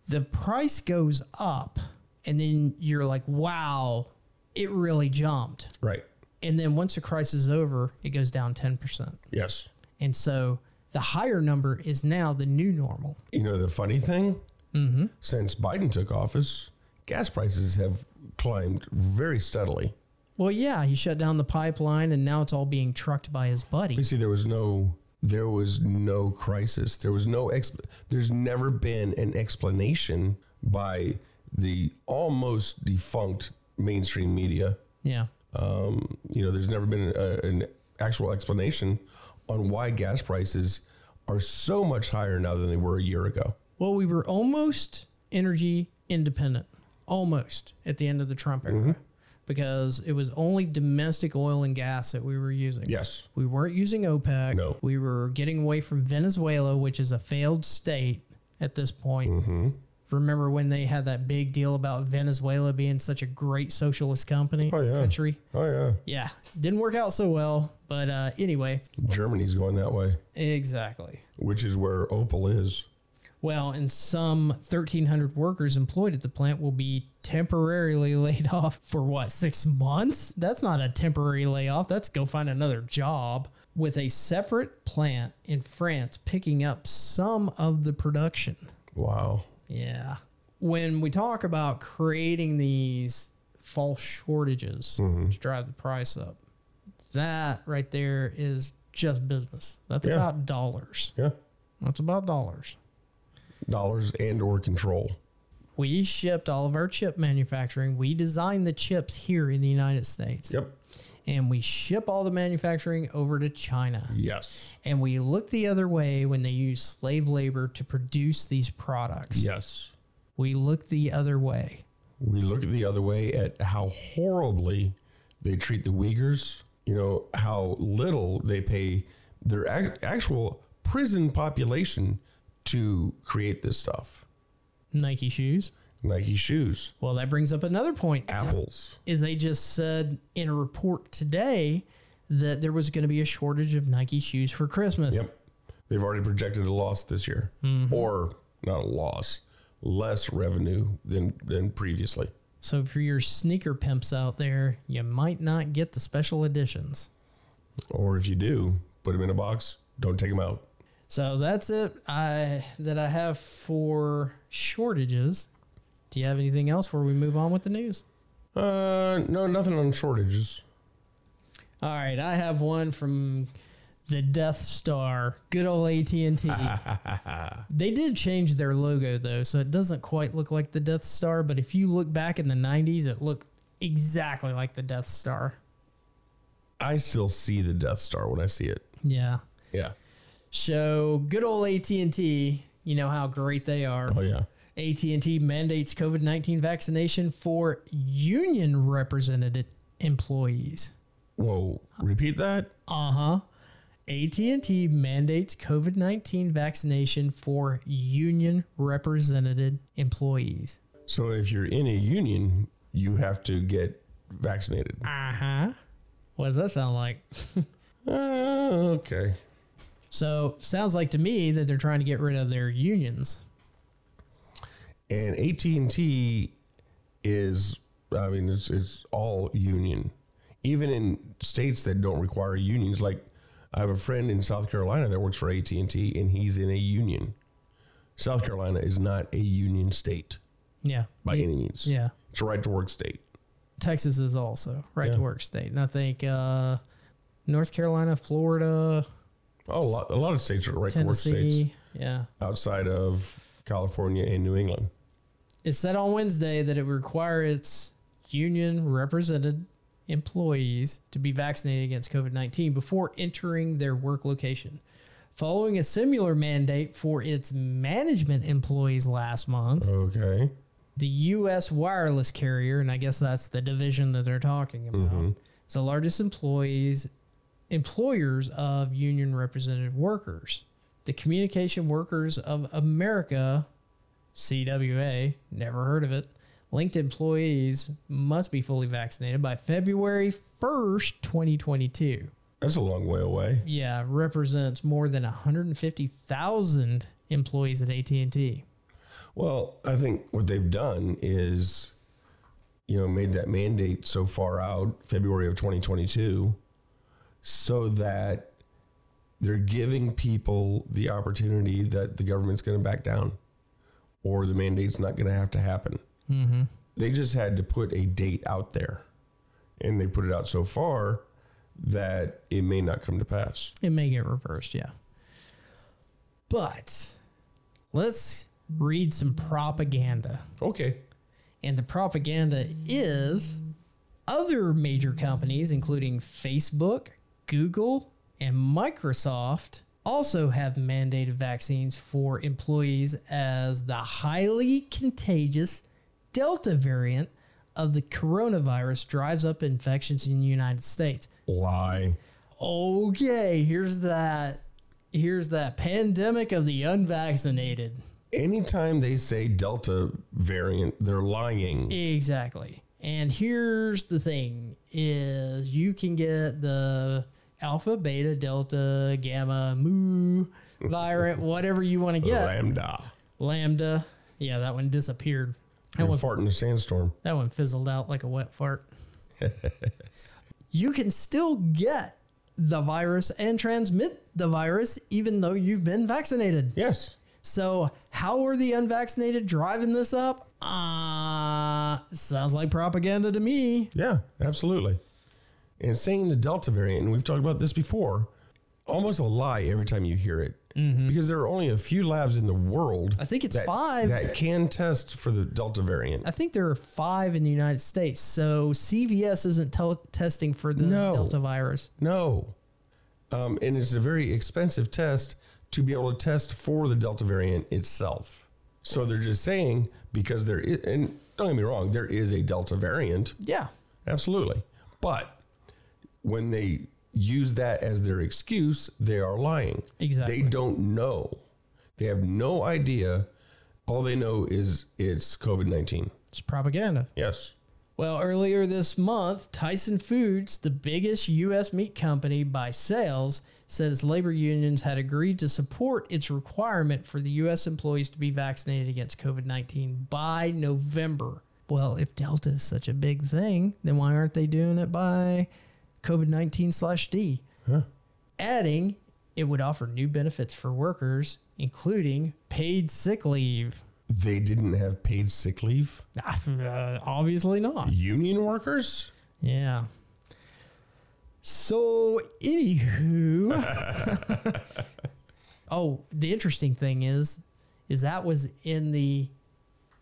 The price goes up, and then you're like, "Wow, it really jumped." Right. And then once the crisis is over, it goes down ten percent. Yes. And so the higher number is now the new normal. You know the funny thing? Mm-hmm. Since Biden took office, gas prices have climbed very steadily. Well, yeah, he shut down the pipeline, and now it's all being trucked by his buddy. You see, there was no, there was no crisis. There was no, exp- there's never been an explanation by the almost defunct mainstream media. Yeah. Um, you know, there's never been a, an actual explanation on why gas prices are so much higher now than they were a year ago. Well, we were almost energy independent, almost at the end of the Trump era, Mm-hmm. because it was only domestic oil and gas that we were using. Yes. We weren't using OPEC. No. We were getting away from Venezuela, which is a failed state at this point. Mm-hmm. Remember when they had that big deal about Venezuela being such a great socialist company Oh, yeah. country? Oh yeah. Yeah, didn't work out so well. But uh, anyway, Germany's going that way, exactly. which is where Opel is. Well, and some 1,300 workers employed at the plant will be temporarily laid off for what, six months? That's not a temporary layoff. That's go find another job. With a separate plant in France picking up some of the production. Wow. Yeah. When we talk about creating these false shortages to mm-hmm. drive the price up, that right there is just business. That's Yeah. about dollars. Yeah. That's about dollars. Dollars and or control. We shipped all of our chip manufacturing. We designed the chips here in the United States. Yep. And we ship all the manufacturing over to China. Yes. And we look the other way when they use slave labor to produce these products. Yes. We look the other way. We look the other way at how horribly they treat the Uyghurs. You know how little they pay their ac- actual prison population to create this stuff. Nike shoes. Nike shoes, Well, that brings up another point. apples. Is they just said in a report today that there was going to be a shortage of Nike shoes for Christmas. Yep. They've already projected a loss this year, mm-hmm. or not a loss, less revenue than than previously. So for your sneaker pimps out there, you might not get the special editions. Or if you do, put them in a box. Don't take them out. So that's it I that I have for shortages. Do you have anything else before we move on with the news? Uh, no, nothing on shortages. All right, I have one from the Death Star, good old AT&T. they did change their logo though, so it doesn't quite look like the Death Star, but if you look back in the 90s, it looked exactly like the Death Star. I still see the Death Star when I see it. Yeah. Yeah. So, good old AT&T, you know how great they are. Oh yeah. AT&T mandates COVID-19 vaccination for union represented employees. Whoa. Repeat that. Uh-huh. AT&T mandates COVID-19 vaccination for union represented employees. So if you're in a union, you have to get vaccinated. Uh-huh. What does that sound like? Uh, okay. So, sounds like to me that they're trying to get rid of their unions. And AT and T is, I mean, it's it's all union. Even in states that don't require unions, like I have a friend in South Carolina that works for AT and T, and he's in a union. South Carolina is not a union state Yeah. by Ye- any means. Yeah. It's a right to work state. Texas is also right Yeah. to work state. And I think uh, North Carolina, Florida, Oh, a lot, a lot of states are right to work states Tennessee. Yeah. outside of California and New England. It said on Wednesday that it would require its union represented employees to be vaccinated against COVID 19 before entering their work location. Following a similar mandate for its management employees last month, Okay. the U.S. wireless carrier, and I guess that's the division that they're talking about, mm-hmm. is the largest employees employers of union represented workers. The Communication Workers of America, CWA, never heard of it, linked employees must be fully vaccinated by February 1st, 2022. That's a long way away. Yeah, represents more than 150,000 employees at AT&T. Well, I think what they've done is, you know, made that mandate so far out, February of 2022, so that they're giving people the opportunity that the government's going to back down or the mandate's not going to have to happen. Mm-hmm. They just had to put a date out there. And they put it out so far that it may not come to pass. It may get reversed, yeah. But let's read some propaganda. Okay. And the propaganda is other major companies, including Facebook, Google, and Microsoft, also have mandated vaccines for employees as the highly contagious Delta variant of the coronavirus drives up infections in the United States. Lie. Okay, here's that. Here's that pandemic of the unvaccinated. Anytime they say Delta variant, they're lying. Exactly. And here's the thing is you can get the alpha, beta, delta, gamma, mu variant, whatever you want to get. Lambda. Lambda. Yeah, that one disappeared. That You're one, farting a sandstorm. that one fizzled out like a wet fart. you can still get the virus and transmit the virus even though you've been vaccinated. Yes. So, how are the unvaccinated driving this up? Uh, sounds like propaganda to me. Yeah, absolutely. And saying the Delta variant, and we've talked about this before, almost a lie every time you hear it. Because there are only a few labs in the world. Mm-hmm. I think it's that, five. that can test for the Delta variant. I think there are five in the United States. So, CVS isn't tel- testing for the No. Delta virus. No. Um, and it's a very expensive test to be able to test for the Delta variant itself. So they're just saying because there is, and don't get me wrong, there is a Delta variant. Yeah. Absolutely. But when they use that as their excuse, they are lying. Exactly. They don't know. They have no idea. All they know is it's COVID 19. It's propaganda. Yes. Well, earlier this month, Tyson Foods, the biggest U.S. meat company by sales, said its labor unions had agreed to support its requirement for the U.S. employees to be vaccinated against COVID 19 by November. Well, if Delta is such a big thing, then why aren't they doing it by COVID 19 slash D? Adding, it would offer new benefits for workers, including paid sick leave. They didn't have paid sick leave. Uh, obviously not. Union workers? Yeah. So, anywho, oh, the interesting thing is, is that was in the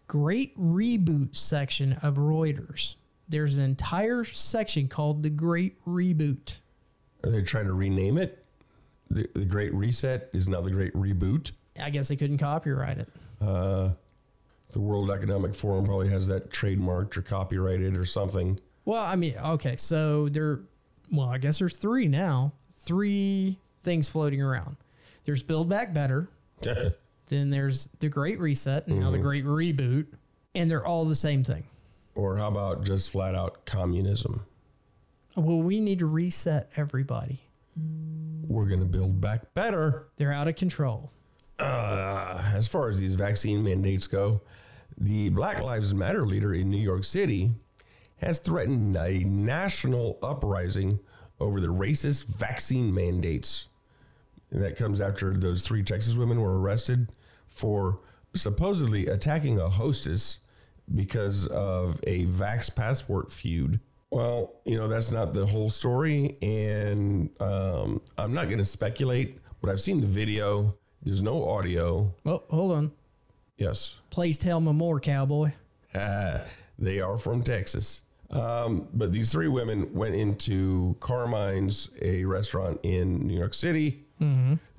Great Reboot section of Reuters. There's an entire section called the Great Reboot. Are they trying to rename it? The, the Great Reset is now the Great Reboot. I guess they couldn't copyright it. Uh, the World Economic Forum probably has that trademarked or copyrighted or something. Well, I mean, okay, so there, well, I guess there's three now. Three things floating around. There's Build Back Better. Then there's the Great Reset, and now the Great Reboot, and they're all the same thing. Or how about just flat out communism? Well, we need to reset everybody. We're going to build back better. They're out of control. Uh, as far as these vaccine mandates go, the Black Lives Matter leader in New York City has threatened a national uprising over the racist vaccine mandates. And that comes after those three Texas women were arrested for supposedly attacking a hostess because of a Vax Passport feud. Well, you know, that's not the whole story. And um, I'm not going to speculate, but I've seen the video. There's no audio. Oh, hold on. Yes. Please tell me more, cowboy. Ah, they are from Texas. Um, but these three women went into Carmine's, a restaurant in New York City.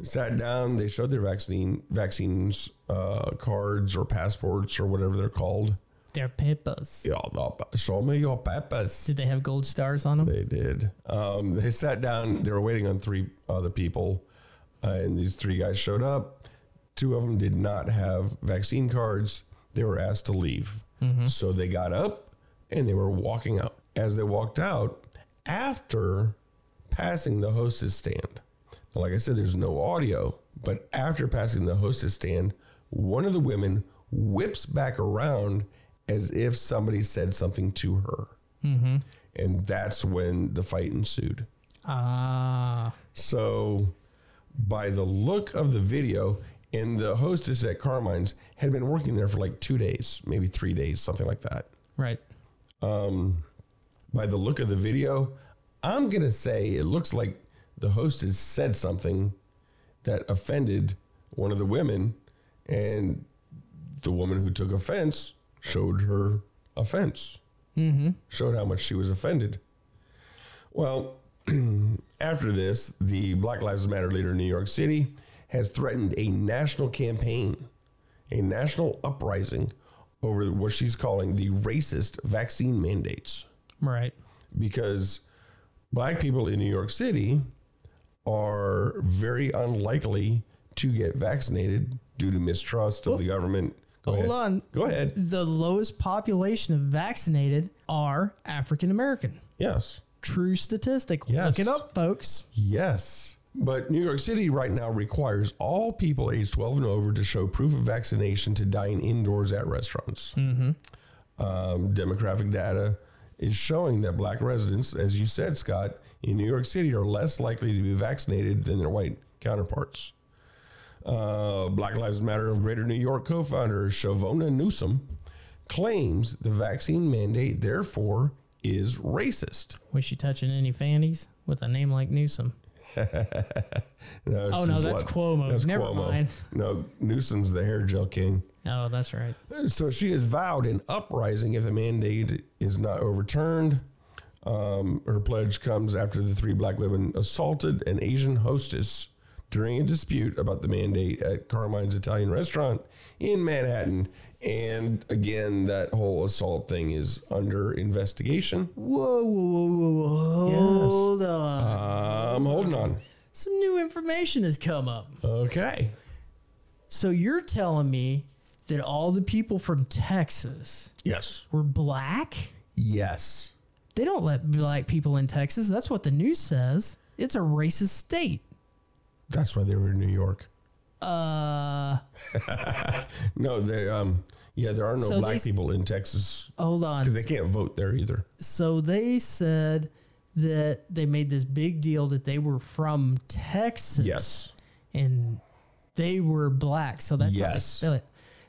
Sat down. They showed their vaccine vaccines uh, cards or passports or whatever they're called. They're peppers. Yeah, the- show me your peppers. Did they have gold stars on them? They did. Um, they sat down. They were waiting on three other people, uh, and these three guys showed up. Two of them did not have vaccine cards. They were asked to leave. So they got up and they were walking out. As they walked out, after passing the hostess stand, now, like I said, there's no audio, but after passing the hostess stand, one of the women whips back around as if somebody said something to her. And that's when the fight ensued. Ah, So, by the look of the video, and the hostess at Carmine's had been working there for like two days, maybe three days, something like that. right. Um, By the look of the video, I'm going to say it looks like the hostess said something that offended one of the women, and the woman who took offense showed her offense, mm-hmm. showed how much she was offended. Well, after this, the Black Lives Matter leader in New York City has threatened a national campaign, a national uprising over what she's calling the racist vaccine mandates Right. because black people in New York City are very unlikely to get vaccinated due to mistrust of the government. Go Hold ahead. on. Go ahead. The lowest population of vaccinated are African American. Yes. True statistic. Yes. Look it up, folks. Yes. But New York City right now requires all people age 12 and over to show proof of vaccination to dine indoors at restaurants. Um, demographic data is showing that black residents, as you said, Scott, in New York City are less likely to be vaccinated than their white counterparts. Uh, black Lives Matter of Greater New York co founder Chivona Newsome claims the vaccine mandate, therefore, is racist. Was she touching any fannies with a name like Newsom? No, Oh, no, that's what- Cuomo. Never mind. No, Newsom's the hair gel king. Oh, that's right. So she has vowed an uprising if the mandate is not overturned. Um, her pledge comes after the three black women assaulted an Asian hostess during a dispute about the mandate at Carmine's Italian restaurant in Manhattan. And again, that whole assault thing is under investigation. Whoa, whoa, whoa, whoa, whoa. Hold on. Um, holding on. Some new information has come up. Okay. So you're telling me that all the people from Texas Yes. were black? Yes. They don't let black people in Texas. That's what the news says. It's a racist state. That's why they were in New York. Uh, No, they um yeah, there are no So black s- people in Texas hold on. because they can't vote there either. So they said that they made this big deal that they were from Texas. Yes. And they were black. So that's how they Yes. spell it.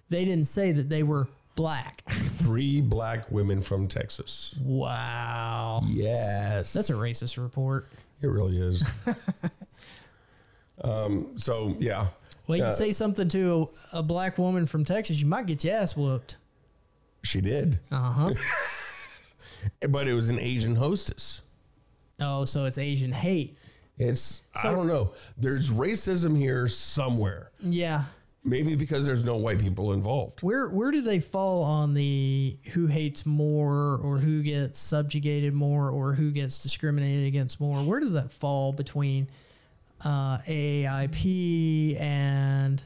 They didn't say that they were black. Three black women from Texas. wow. Yes. That's a racist report. it really is. um so yeah. Well, you Uh, say something to a, a black woman from Texas, you might get your ass whooped. She did. Uh huh. But it was an Asian hostess. oh, so it's Asian hate. It's I don't know. There's racism here somewhere. Yeah. Maybe because there's no white people involved. Where where do they fall on the who hates more or who gets subjugated more or who gets discriminated against more? Where does that fall between uh, AAIP and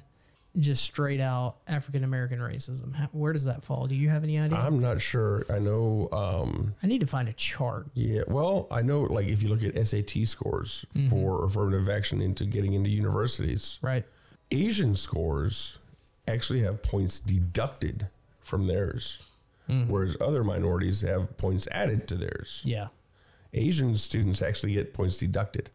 just straight out African American racism? How, where does that fall? Do you have any idea? I'm not sure. I know um I need to find a chart. Yeah, well, I know like if you look at SAT scores for affirmative action into getting into universities, Right. Asian scores actually have points deducted from theirs, whereas other minorities have points added to theirs. Yeah. Asian students actually get points deducted.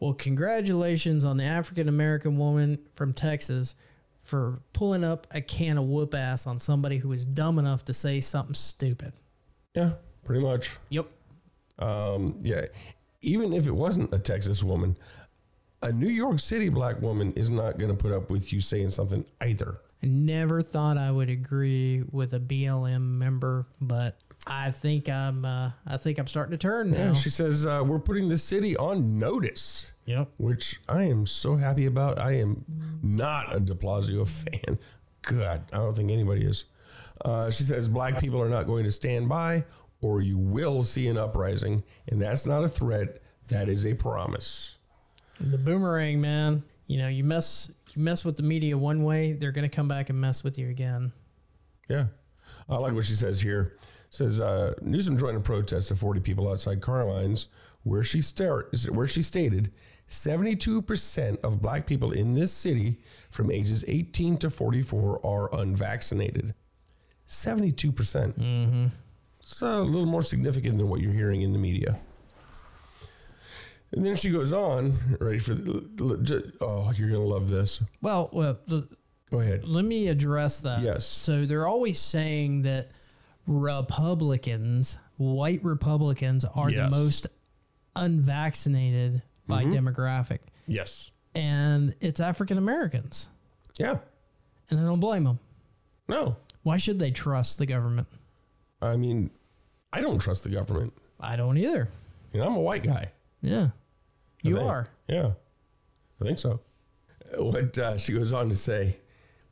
Well, congratulations on the African American woman from Texas for pulling up a can of whoop ass on somebody who was dumb enough to say something stupid. Yeah, pretty much. Yep. Um, yeah, even if it wasn't a Texas woman, a New York City black woman is not going to put up with you saying something either. I never thought I would agree with a BLM member, but I think I'm uh, I think I'm starting to turn now. Yeah, she says uh, we're putting the city on notice. yep. which I am so happy about. I am not a De Blasio fan. God, I don't think anybody is. Uh, she says black people are not going to stand by, or you will see an uprising, and that's not a threat. That is a promise. The boomerang, man. You know, you mess you mess with the media one way, they're gonna come back and mess with you again. Yeah. I like what she says here. Says uh, Newsome joined a protest of 40 people outside Carmine's, where she start, where she stated 72% of black people in this city from ages 18 to 44 are unvaccinated. 72%. percent mm-hmm. It's a little more significant than what you're hearing in the media. And then she goes on, ready for the, oh, you're going to love this. Well, well, the, Go ahead. let me address that. Yes. So they're always saying that Republicans, white Republicans, are Yes. the most unvaccinated by Mm-hmm. demographic, Yes. and it's African Americans, Yeah. and I don't blame them. No. Why should they trust the government? I mean, I don't trust the government. I don't either. You know, I'm a white guy. Yeah, I you think. are. Yeah, I think so. What uh, she goes on to say.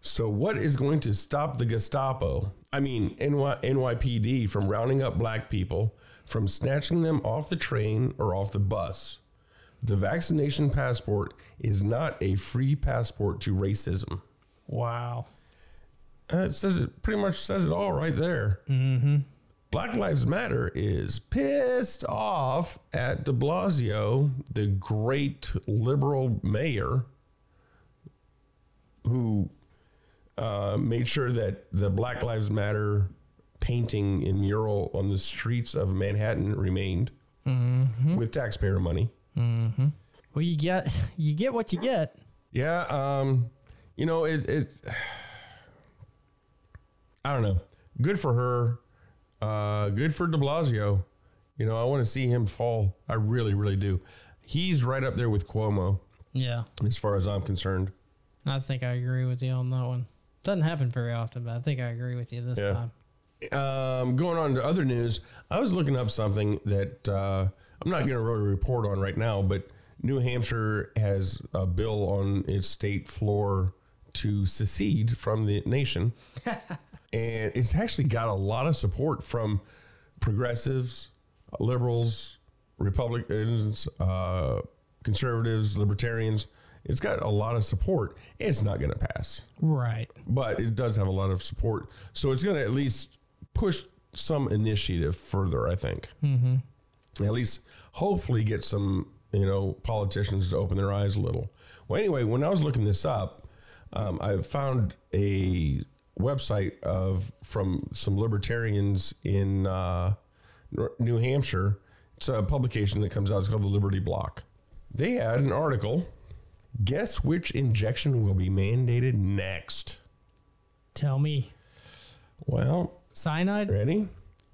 So, what is going to stop the Gestapo? I mean, NY, NYPD from rounding up black people, from snatching them off the train or off the bus? The vaccination passport is not a free passport to racism. Wow. Uh, it says it pretty much says it all right there. Mm-hmm. Black Lives Matter is pissed off at De Blasio, the great liberal mayor, who uh, made sure that the Black Lives Matter painting and mural on the streets of Manhattan remained with taxpayer money. Well, you get you get what you get. Yeah, um, you know, it, it I don't know. Good for her. Uh, good for De Blasio. You know, I want to see him fall. I really, really do. He's right up there with Cuomo Yeah, as far as I'm concerned. I think I agree with you on that one. Doesn't happen very often, but I think I agree with you this Yeah. time. Um, going on to other news, I was looking up something that uh, I'm not going to a report on right now, but New Hampshire has a bill on its state floor to secede from the nation. and it's actually got a lot of support from progressives, liberals, Republicans, uh, conservatives, libertarians. It's got a lot of support. It's not going to pass Right. but it does have a lot of support. So it's going to at least push some initiative further, I think. Mm-hmm. At least, hopefully, get some you know politicians to open their eyes a little. Well, anyway, when I was looking this up, um, I found a website of from some libertarians in uh, New Hampshire. It's a publication that comes out. It's called the Liberty Bloc. They had an article. Guess which injection will be mandated next? Tell me, Well, cyanide. ready?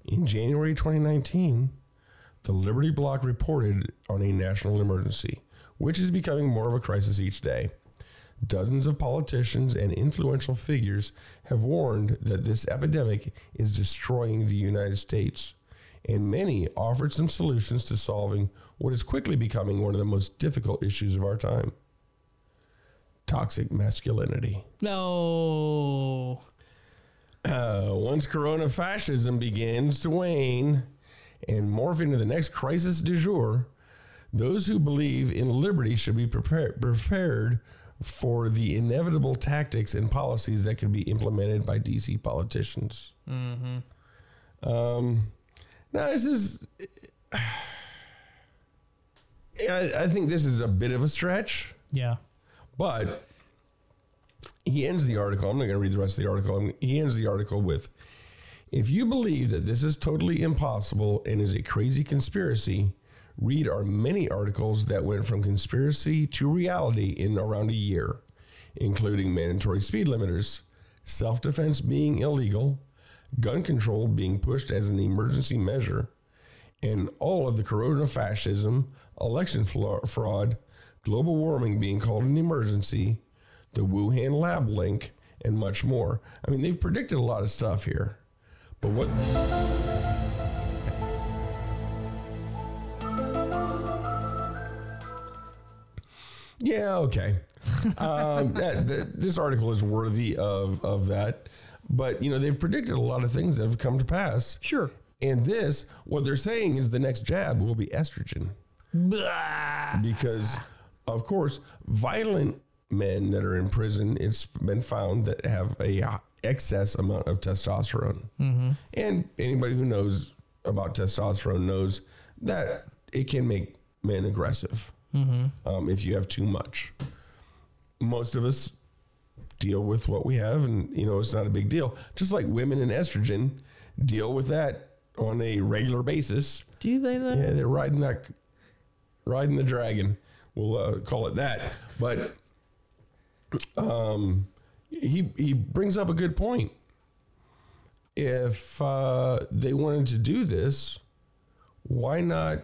In January 2019, the Liberty Bloc reported on a national emergency, which is becoming more of a crisis each day. Dozens of politicians and influential figures have warned that this epidemic is destroying the United States, and many offered some solutions to solving what is quickly becoming one of the most difficult issues of our time toxic masculinity. No. Uh, once corona fascism begins to wane and morph into the next crisis du jour, those who believe in liberty should be prepared, prepared for the inevitable tactics and policies that could be implemented by DC politicians. Um, now, this is. I, I think this is a bit of a stretch. Yeah. But he ends the article. I'm not going to read the rest of the article. He ends the article with If you believe that this is totally impossible and is a crazy conspiracy, read our many articles that went from conspiracy to reality in around a year, including mandatory speed limiters, self defense being illegal, gun control being pushed as an emergency measure, and all of the corona fascism, election fraud, global warming being called an emergency, the Wuhan lab link, and much more. I mean, they've predicted a lot of stuff here. But what Yeah, okay. um, that, that, this article is worthy of of that. But you know, they've predicted a lot of things that have come to pass. Sure. And this, what they're saying is the next jab will be estrogen. Because, of course, violent men that are in prison, it's been found that have a excess amount of testosterone. And anybody who knows about testosterone knows that it can make men aggressive um, if you have too much. Most of us deal with what we have, and you know it's not a big deal. Just like women and estrogen deal with that on a regular basis. Do you think that? Yeah, they're riding that, riding the dragon. We'll uh, call it that. But um, he he brings up a good point. If uh, they wanted to do this, why not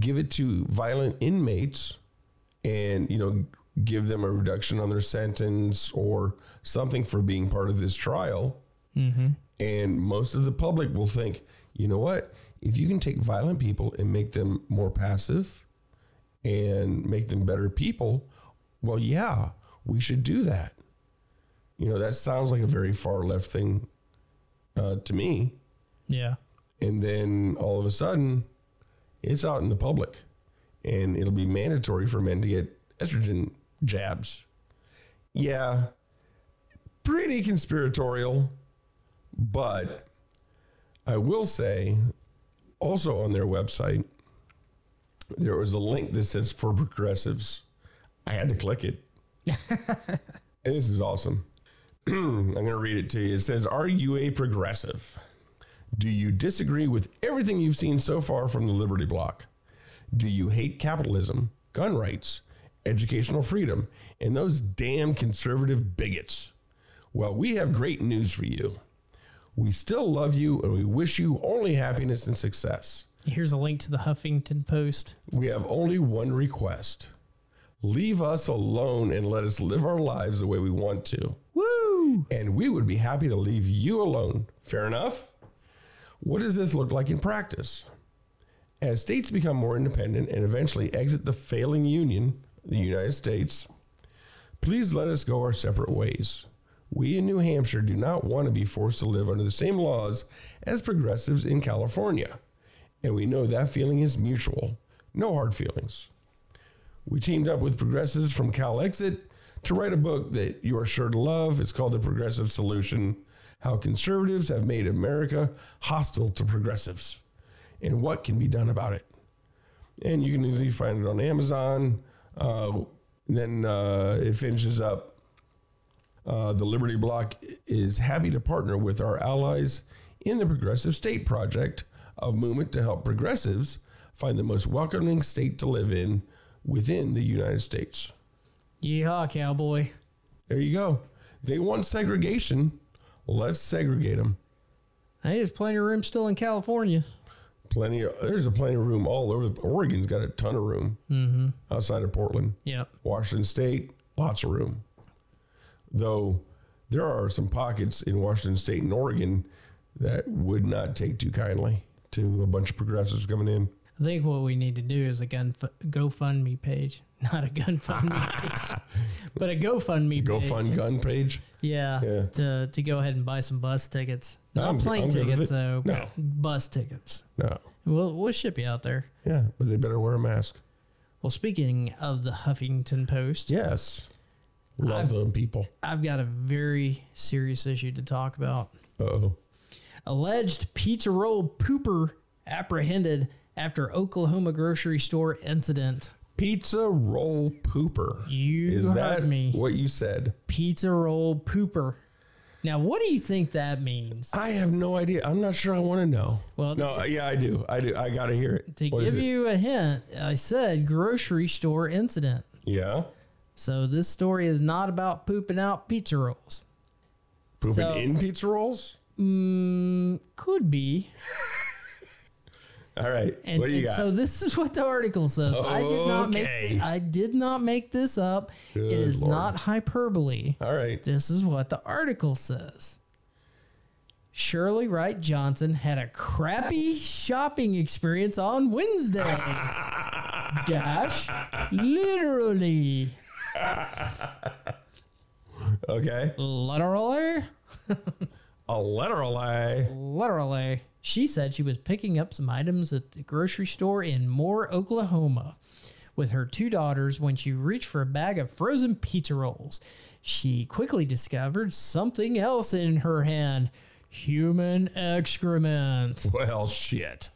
give it to violent inmates, and you know give them a reduction on their sentence or something for being part of this trial? And most of the public will think, you know what? If you can take violent people and make them more passive and make them better people, well, yeah, we should do that. You know, that sounds like a very far left thing uh, to me. Yeah. And then all of a sudden, it's out in the public and it'll be mandatory for men to get estrogen jabs. Yeah, pretty conspiratorial, but I will say also on their website, there was a link that says for progressives. I had to click it. and this is awesome. I'm going to read it to you. It says, Are you a progressive? Do you disagree with everything you've seen so far from the Liberty Bloc? Do you hate capitalism, gun rights, educational freedom, and those damn conservative bigots? Well, we have great news for you. We still love you and we wish you only happiness and success. Here's a link to the Huffington Post. We have only one request leave us alone and let us live our lives the way we want to. Woo! And we would be happy to leave you alone. Fair enough? What does this look like in practice? As states become more independent and eventually exit the failing union, the United States, please let us go our separate ways. We in New Hampshire do not want to be forced to live under the same laws as progressives in California. And we know that feeling is mutual. No hard feelings. We teamed up with progressives from Calexit to write a book that you are sure to love. It's called The Progressive Solution How Conservatives Have Made America Hostile to Progressives and What Can Be Done About It. And you can easily find it on Amazon. Uh, then uh, it finishes up. Uh, the Liberty Bloc is happy to partner with our allies in the Progressive State Project of movement to help progressives find the most welcoming state to live in within the United States. Yeehaw, cowboy. There you go. They want segregation. Let's segregate them. Hey, there's plenty of room still in California. Plenty of there's a plenty of room all over. Oregon's got a ton of room Mm-hmm. outside of Portland. Yep. Washington State, lots of room. Though there are some pockets in Washington State and Oregon that would not take too kindly to a bunch of progressives coming in. I think what we need to do is a gun GoFundMe page, not a gun GoFundMe page, but a GoFundMe Go page. fund gun page. Yeah, Yeah. to to go ahead and buy some bus tickets. Not I'm- plane I'm tickets though. No. bus tickets. No. We'll we'll ship you out there. Yeah, but they better wear a mask. Well, speaking of the Huffington Post, Yes. Love them people. I've got a very serious issue to talk about. Uh oh. Alleged pizza roll pooper apprehended after Oklahoma grocery store incident. Pizza roll pooper. You Is heard that me. what you said? Pizza roll pooper. Now, what do you think that means? I have no idea. I'm not sure I want to know. Well, no, uh, yeah, I do. I do. I got to hear it. To What give it? you a hint, I said grocery store incident. Yeah. So this story is not about pooping out pizza rolls. Pooping So- in pizza rolls? Mm, could be. All right. And, what do you and got? so this is what the article says. I did not Okay. make I did not make this up. Good it is Lord. not hyperbole. All right. This is what the article says. Shirley Wright Johnson had a crappy shopping experience on Wednesday. Dash, literally. Okay. Literally? A literally. Literally. She said she was picking up some items at the grocery store in Moore, Oklahoma with her two daughters when she reached for a bag of frozen pizza rolls. She quickly discovered something else in her hand human excrement. Well, shit.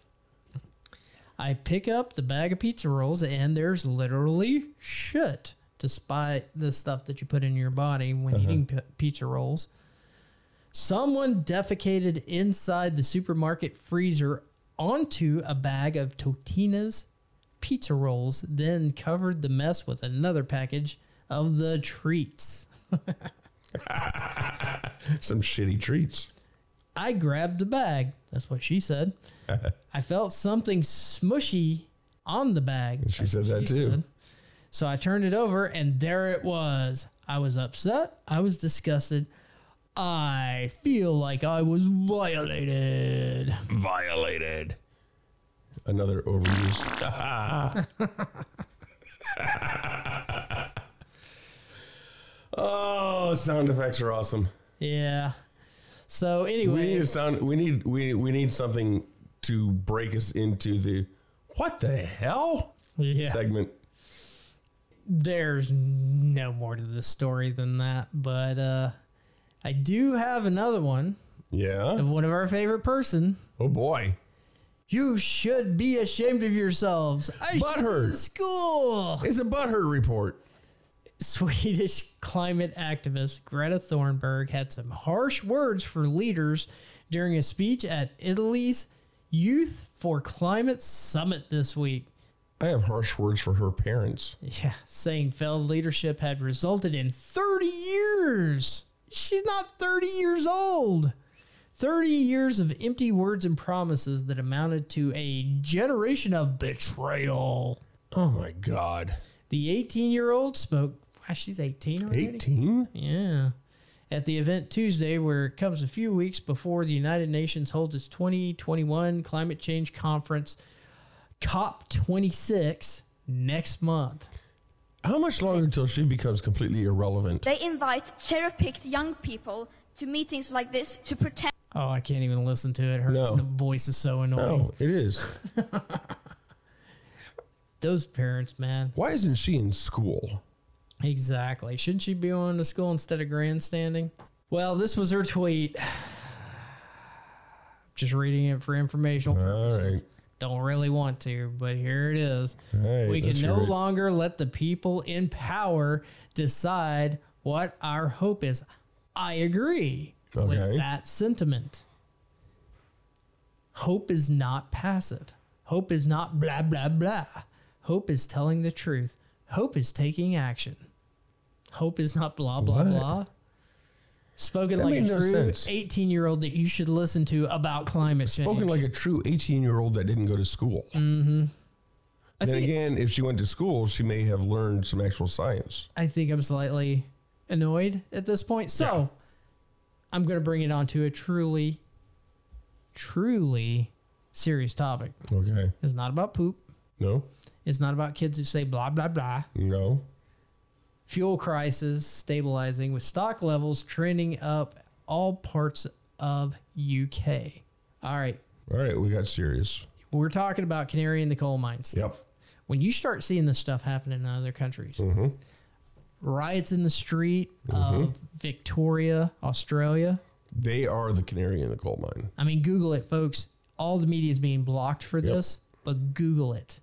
I pick up the bag of pizza rolls and there's literally shit, despite the stuff that you put in your body when uh-huh. eating p- pizza rolls. Someone defecated inside the supermarket freezer onto a bag of Totino's pizza rolls, then covered the mess with another package of the treats. Some shitty treats. I grabbed the bag. That's what she said. I felt something smushy on the bag. She said that too. said. So I turned it over and there it was. I was upset. I was disgusted. I feel like I was violated. Violated. Another overuse. oh, sound effects are awesome. Yeah. So anyway, We need anyway, a sound. We need we we need something to break us into the what the hell yeah, segment. there's no more to the story than that. But uh, I do have another one Yeah. of one of our favorite person. Oh boy. You should be ashamed of yourselves. I should be Butthurt. in school. It's a butthurt report. Swedish climate activist Greta Thunberg had some harsh words for leaders during a speech at Italy's Youth for Climate Summit this week. I have harsh words for her parents. Yeah, saying failed leadership had resulted in 30 years. She's not 30 years old. 30 years of empty words and promises that amounted to a generation of betrayal. Oh my god. The 18 year old spoke. Wow, she's 18 already? 18? Yeah. At the event Tuesday, where it comes a few weeks before the United Nations holds its 2021 climate change conference, COP26, next month. How much longer until she becomes completely irrelevant? They invite cherry picked young people to meetings like this to pretend Oh, I can't even listen to it. Her No. the voice is so annoying. No, it is. Those parents, man. Why isn't she in school? Exactly. Shouldn't she be going to school instead of grandstanding? Well, this was her tweet. Just reading it for informational All purposes. right. Don't really want to, but here it is. Right, we can no it. longer let the people in power decide what our hope is. I agree Okay. with that sentiment. Hope is not passive. Hope is not blah, blah, blah. Hope is telling the truth. Hope is taking action. Hope is not blah, blah, What? blah. Spoken That like a no true sense. 18 year old that you should listen to about climate change. Spoken like a true 18 year old that didn't go to school. Mm-hmm. I Then think- again, if she went to school, she may have learned some actual science. I think I'm slightly annoyed at this point. So I'm going to bring it on to a truly, truly serious topic. Okay. It's not about poop. No? It's not about kids who say blah, blah, blah. No? Fuel crisis stabilizing with stock levels trending up all parts of UK. All right. All right, we got serious. We're talking about canary in the coal mines. Yep. When you start seeing this stuff happening in other countries, Mm-hmm. riots in the street of Victoria, Australia, They are the canary in the coal mine. I mean, Google it, folks. All the media is being blocked for this, but Google it.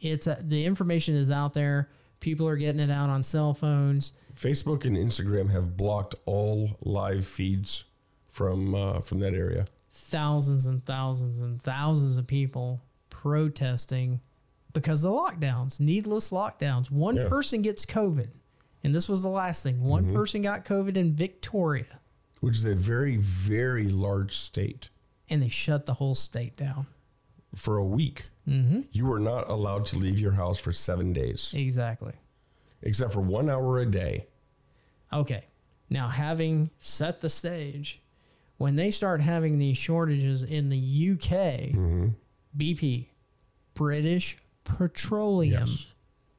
It's a, the information is out there. People are getting it out on cell phones. Facebook and Instagram have blocked all live feeds from uh, from that area. Thousands and thousands and thousands of people protesting because of the lockdowns, needless lockdowns. One Yeah. person gets COVID, and this was the last thing. One Mm-hmm. person got COVID in Victoria, which is a very, very large state. and they shut the whole state down. For a week, mm-hmm. you were not allowed to leave your house for seven days, Exactly. except for one hour a day. Okay. Now, having set the stage, when they start having these shortages in the UK, BP, British Petroleum, Yes.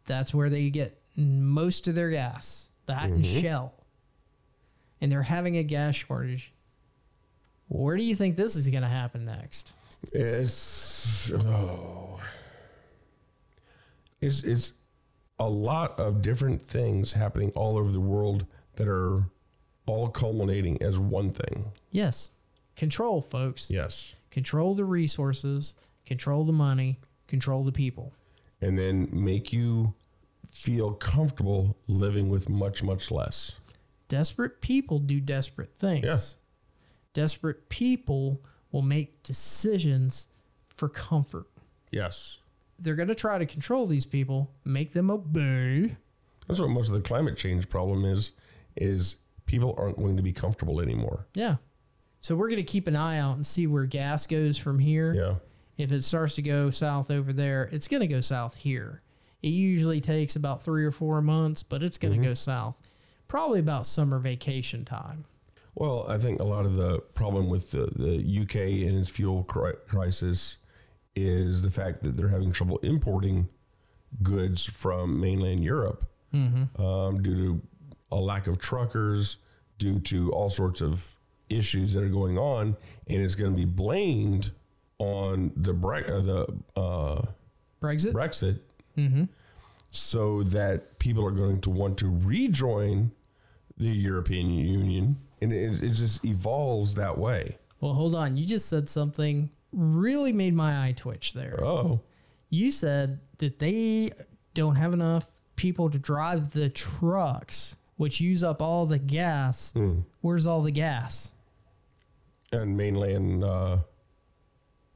that's where they get most of their gas. That and Shell. and they're having a gas shortage. Where do you think this is going to happen next? It's oh, it's it's a lot of different things happening all over the world that are all culminating as one thing. Yes, control, folks. Yes, Control the resources, control the money, control the people. and then make you feel comfortable living with much much less. Desperate people do desperate things. Yes. Desperate people will make decisions for comfort. Yes, They're going to try to control these people, make them obey. that's what most of the climate change problem is. Is people aren't going to be comfortable anymore. Yeah. So we're going to keep an eye out and see where gas goes from here. Yeah. If it starts to go south over there, it's going to go south here. It usually takes about three or four months, but it's going to mm-hmm. go south. Probably about summer vacation time. Well, I think a lot of the problem with the, the UK and its fuel cri- crisis is the fact that they're having trouble importing goods from mainland Europe um, due to a lack of truckers, due to all sorts of issues that are going on, and it's going to be blamed on the Bre- uh, the uh, Brexit? Brexit, so that people are going to want to rejoin the European Union, and it, it just evolves that way. Well, hold on. You just said something really made my eye twitch there. Oh, You said that they don't have enough people to drive the trucks, which use up all the gas. Where's all the gas? and mainland uh,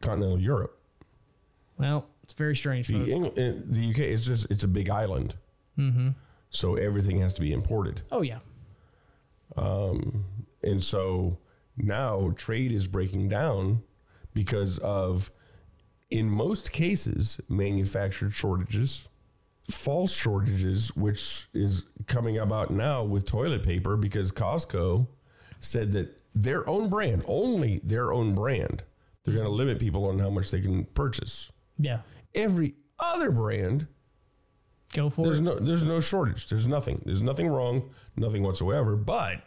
continental Europe, Well, it's very strange. the uh, the UK is just it's a big island, mm-hmm. so everything has to be imported, Oh, yeah. Um, and so now trade is breaking down because of, in most cases, manufactured shortages. false shortages, which is coming about now with toilet paper because Costco said that their own brand, only their own brand, they're going to limit people on how much they can purchase. Yeah. Every other brand, Go for there's it. no there's no shortage. There's nothing. There's nothing wrong, nothing whatsoever. But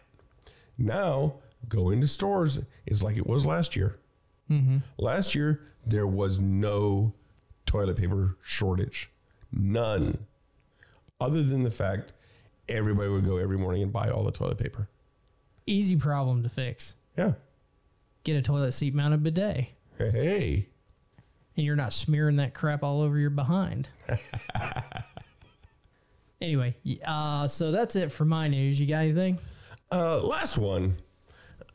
now going to stores is like it was last year. Mm-hmm. Last year there was no toilet paper shortage, none. Other than the fact everybody would go every morning and buy all the toilet paper. Easy problem to fix. Yeah. Get a toilet seat mounted bidet. Hey. and you're not smearing that crap all over your behind. anyway, uh, so that's it for my news. You got anything? Uh, last one.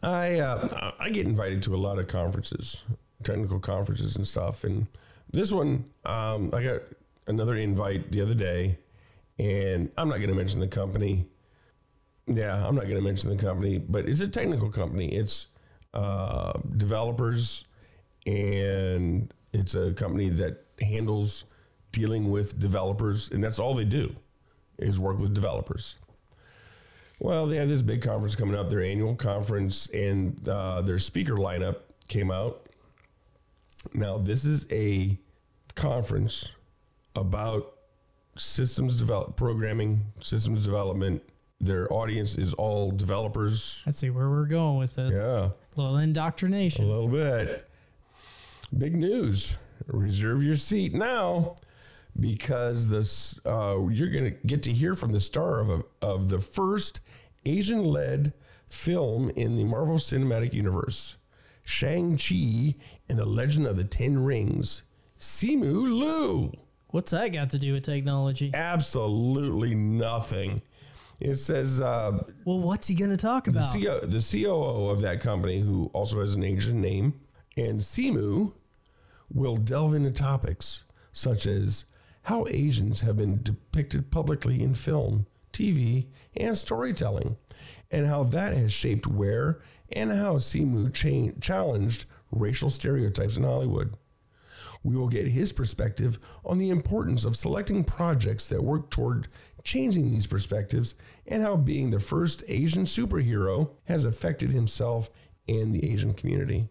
I uh, I get invited to a lot of conferences, technical conferences and stuff, and this one um, I got another invite the other day, and I'm not going to mention the company. Yeah, I'm not going to mention the company, but it's a technical company. It's uh, developers, and it's a company that handles dealing with developers, and that's all they do is work with developers. Well, they have this big conference coming up, their annual conference, and uh, their speaker lineup came out. Now, this is a conference about systems develop programming, systems development. Their audience is all developers. Let's see where we're going with this. Yeah, A little indoctrination. a little bit. Big news. Reserve your seat now because this uh, you're going to get to hear from the star of, a, of the first Asian-led film in the Marvel Cinematic Universe, Shang-Chi and the Legend of the Ten Rings, Simu Liu. What's that got to do with technology? Absolutely nothing. It says uh, Well, what's he going to talk the, about? CO, the COO of that company, who also has an Asian name, and Simu will delve into topics such as how Asians have been depicted publicly in film, TV, and storytelling, and how that has shaped where and how Simu cha- challenged racial stereotypes in Hollywood. We will get his perspective on the importance of selecting projects that work toward changing these perspectives and how being the first Asian superhero has affected himself and the Asian community.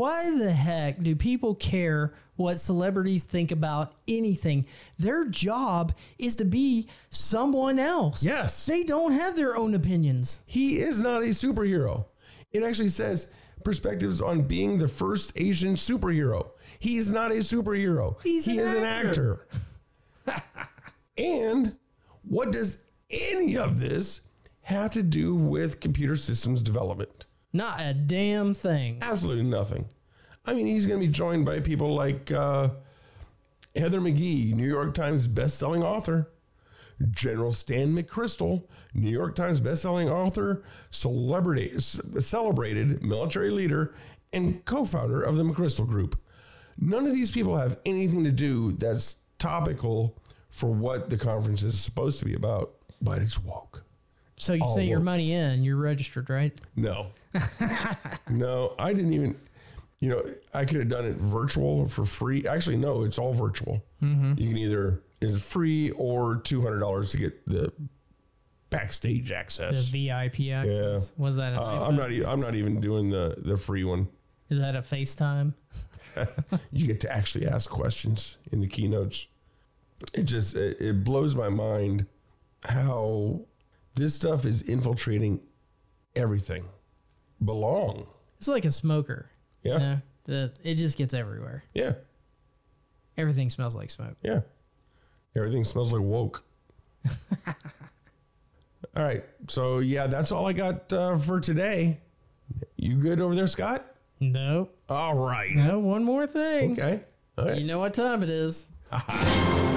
Why the heck do people care what celebrities think about anything? Their job is to be someone else. Yes. They don't have their own opinions. He is not a superhero. It actually says perspectives on being the first Asian superhero. He is not a superhero. He's he an is actor. an actor. and what does any of this have to do with computer systems development? Not a damn thing. Absolutely nothing. I mean, he's going to be joined by people like uh, Heather McGhee, New York Times bestselling author, General Stan McChrystal, New York Times bestselling author, celebrity, celebrated military leader, and co-founder of the McChrystal Group. None of these people have anything to do that's topical for what the conference is supposed to be about, but it's woke. So you Oh, sent your money in, you're registered, right? No. no, I didn't even. You know, I could have done it virtual or for free. Actually, no, it's all virtual. You can either it's free or two hundred dollars to get the backstage access. The. VIP access. Was that? Uh. I'm not. I'm not even doing the the free one. Is that a FaceTime? You get to actually ask questions in the keynotes. It just it, it blows my mind how this stuff is infiltrating everything. Belong. It's like a smoker. Yeah. You know? The, it just gets everywhere. Yeah. Everything smells like smoke. Yeah. Everything smells like woke. all right. So, yeah, that's all I got uh, for today. You good over there, Scott? Nope. All right. No, one more thing. Okay. Right. You know what time it is.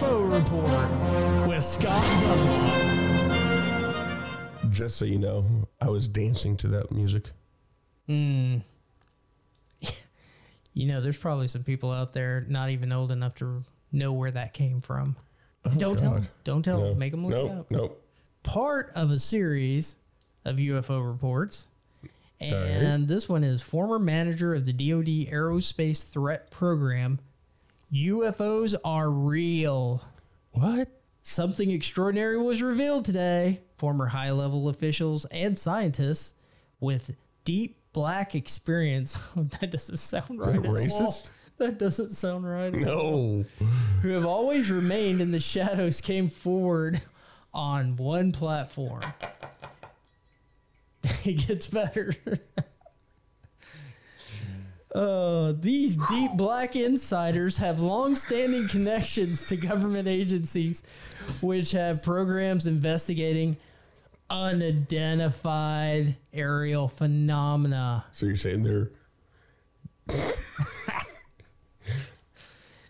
UFO report with Scott Dunlop. Just so you know, I was dancing to that music. Hmm. You know, there's probably some people out there not even old enough to know where that came from. Oh, don't tell 'em. Oh, God. Don't tell No. Make them look it Nope. up. Nope. part of a series of UFO reports. And this one is former manager of the DoD Aerospace Threat Program. UFOs are real. What? Something extraordinary was revealed today. Former high level officials and scientists with deep black experience. Oh, that doesn't sound right. that at all. racist? That doesn't sound right. No. who have always remained in the shadows came forward on one platform. it gets better. Uh, these deep black insiders have long-standing connections to government agencies, which have programs investigating unidentified aerial phenomena. So you're saying they're.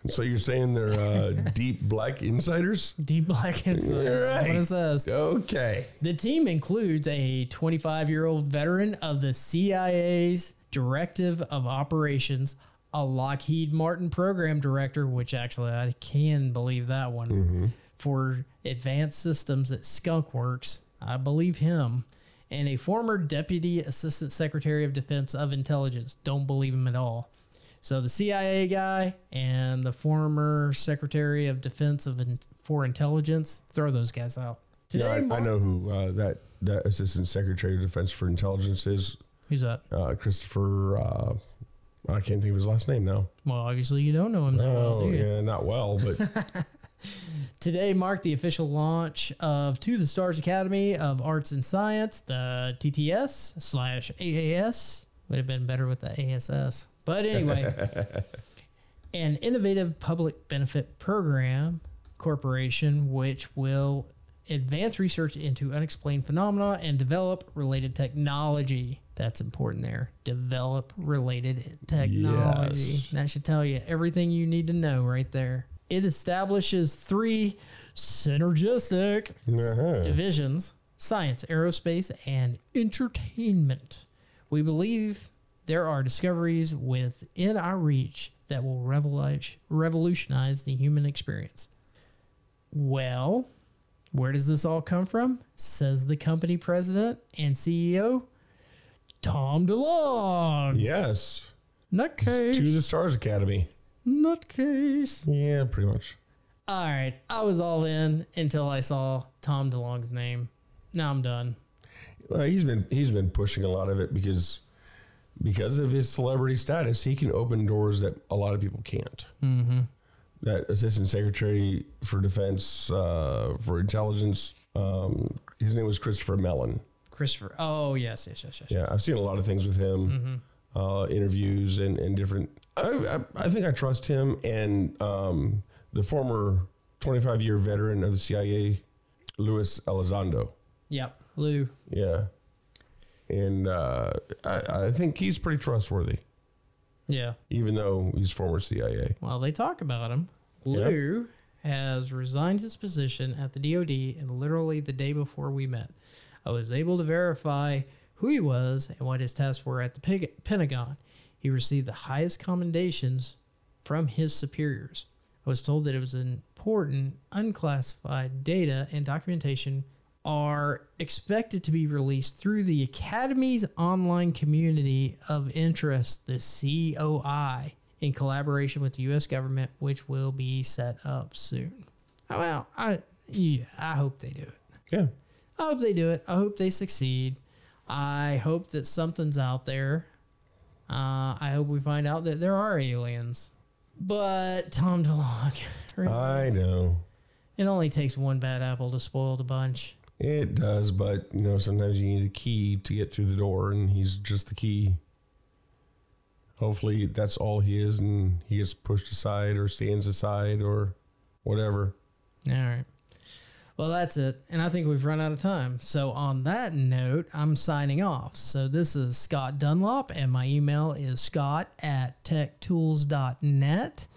so you're saying they're uh, deep black insiders? Deep black insiders. That's what it says. Okay. The team includes a 25 year old veteran of the CIA's Directive of Operations, a Lockheed Martin program director, which actually I can believe that one, for advanced systems at Skunk Works. I believe him. And a former Deputy Assistant Secretary of Defense of Intelligence. Don't believe him at all. So the CIA guy and the former Secretary of Defense of in, for Intelligence, throw those guys out. Yeah, I, I know who uh, that that Assistant Secretary of Defense for Intelligence is. Who's that? Uh, Christopher. Uh, I can't think of his last name now. Well, obviously you don't know him that well, Oh, yeah, not well, but Today marked the official launch of To the Stars Academy of Arts and Science, the TTS slash AAS. Would have been better with the ASS. But anyway, an innovative public benefit program corporation which will advance research into unexplained phenomena and develop related technology. That's important there. Develop related technology. Yes. That should tell you everything you need to know right there. It establishes three synergistic uh-huh. divisions science, aerospace, and entertainment. We believe there are discoveries within our reach that will revolutionize the human experience. Well, where does this all come from? Says the company president and CEO, Tom DeLonge. yes, Nutcase. to the Stars Academy. Nutcase. Yeah, pretty much. All right, I was all in until I saw Tom DeLonge's name. Now I'm done. Well, he's been he's been pushing a lot of it because because of his celebrity status, he can open doors that a lot of people can't. Mm-hmm. That assistant secretary for defense uh, for intelligence, um, his name was Christopher Mellon. Christopher. Oh yes, yes, yes, yes. Yeah, I've seen a lot of things with him, uh, interviews and, and different. I, I, I think I trust him and um, the former 25 year veteran of the CIA, Luis Elizondo. Yep. Lou. Yeah. And uh, I, I think he's pretty trustworthy, Yeah. even though he's former CIA. Well, they talk about him. Lou has resigned his position at the DoD, and literally the day before we met, I was able to verify who he was and what his tasks were at the Pentagon. He received the highest commendations from his superiors. I was told that it was important, unclassified data and documentation are expected to be released through the Academy's online community of interest, the COI, in collaboration with the U.S. government, which will be set up soon. Well, I yeah, I hope they do it. Yeah. I hope they do it. I hope they succeed. I hope that something's out there. Uh, I hope we find out that there are aliens. But Tom DeLonge, I know. it only takes one bad apple to spoil the bunch. It does, but you know, sometimes you need a key to get through the door, and he's just the key. Hopefully, that's all he is, and he gets pushed aside or stands aside or whatever. All right. Well, that's it. And I think we've run out of time. So, on that note, I'm signing off. So, this is Scott Dunlop, and my email is scott at tektoolz.net.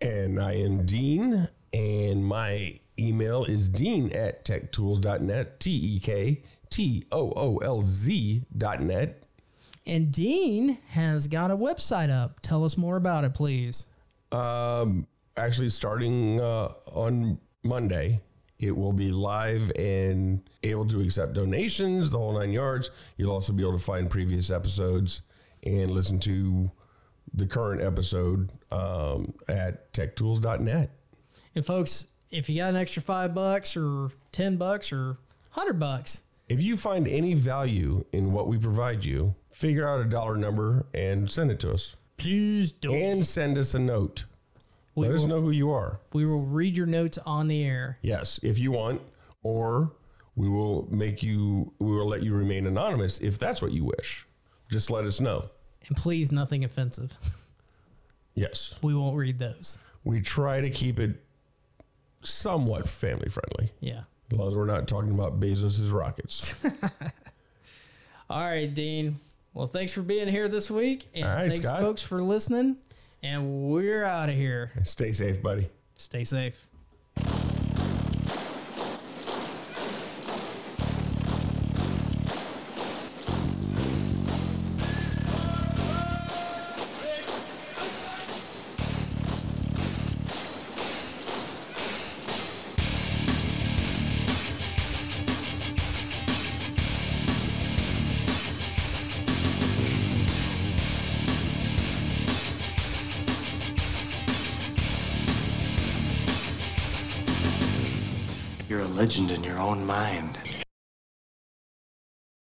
And I am Dean, and my email is dean at tektoolz.net, T E K T O O L Z dot net. And Dean has got a website up. Tell us more about it, please. Um, actually, starting uh, on Monday, it will be live and able to accept donations, the whole nine yards. You'll also be able to find previous episodes and listen to the current episode um, at tektoolz.net. And, folks, if you got an extra five bucks or 10 bucks or 100 bucks, If you find any value in what we provide you, figure out a dollar number and send it to us. please don't. And send us a note. We Let us will- know who you are. We will read your notes on the air. Yes, if you want, or we will make you, we will let you remain anonymous if that's what you wish. Just let us know. And please, nothing offensive. Yes, We won't read those. we try to keep it somewhat family friendly, Yeah. as long as we're not talking about Bezos's rockets. All right, Dean. Well, thanks for being here this week. And All right, thanks, Scott. folks, for listening. And we're out of here. Stay safe, buddy. Stay safe. Legend in your own mind.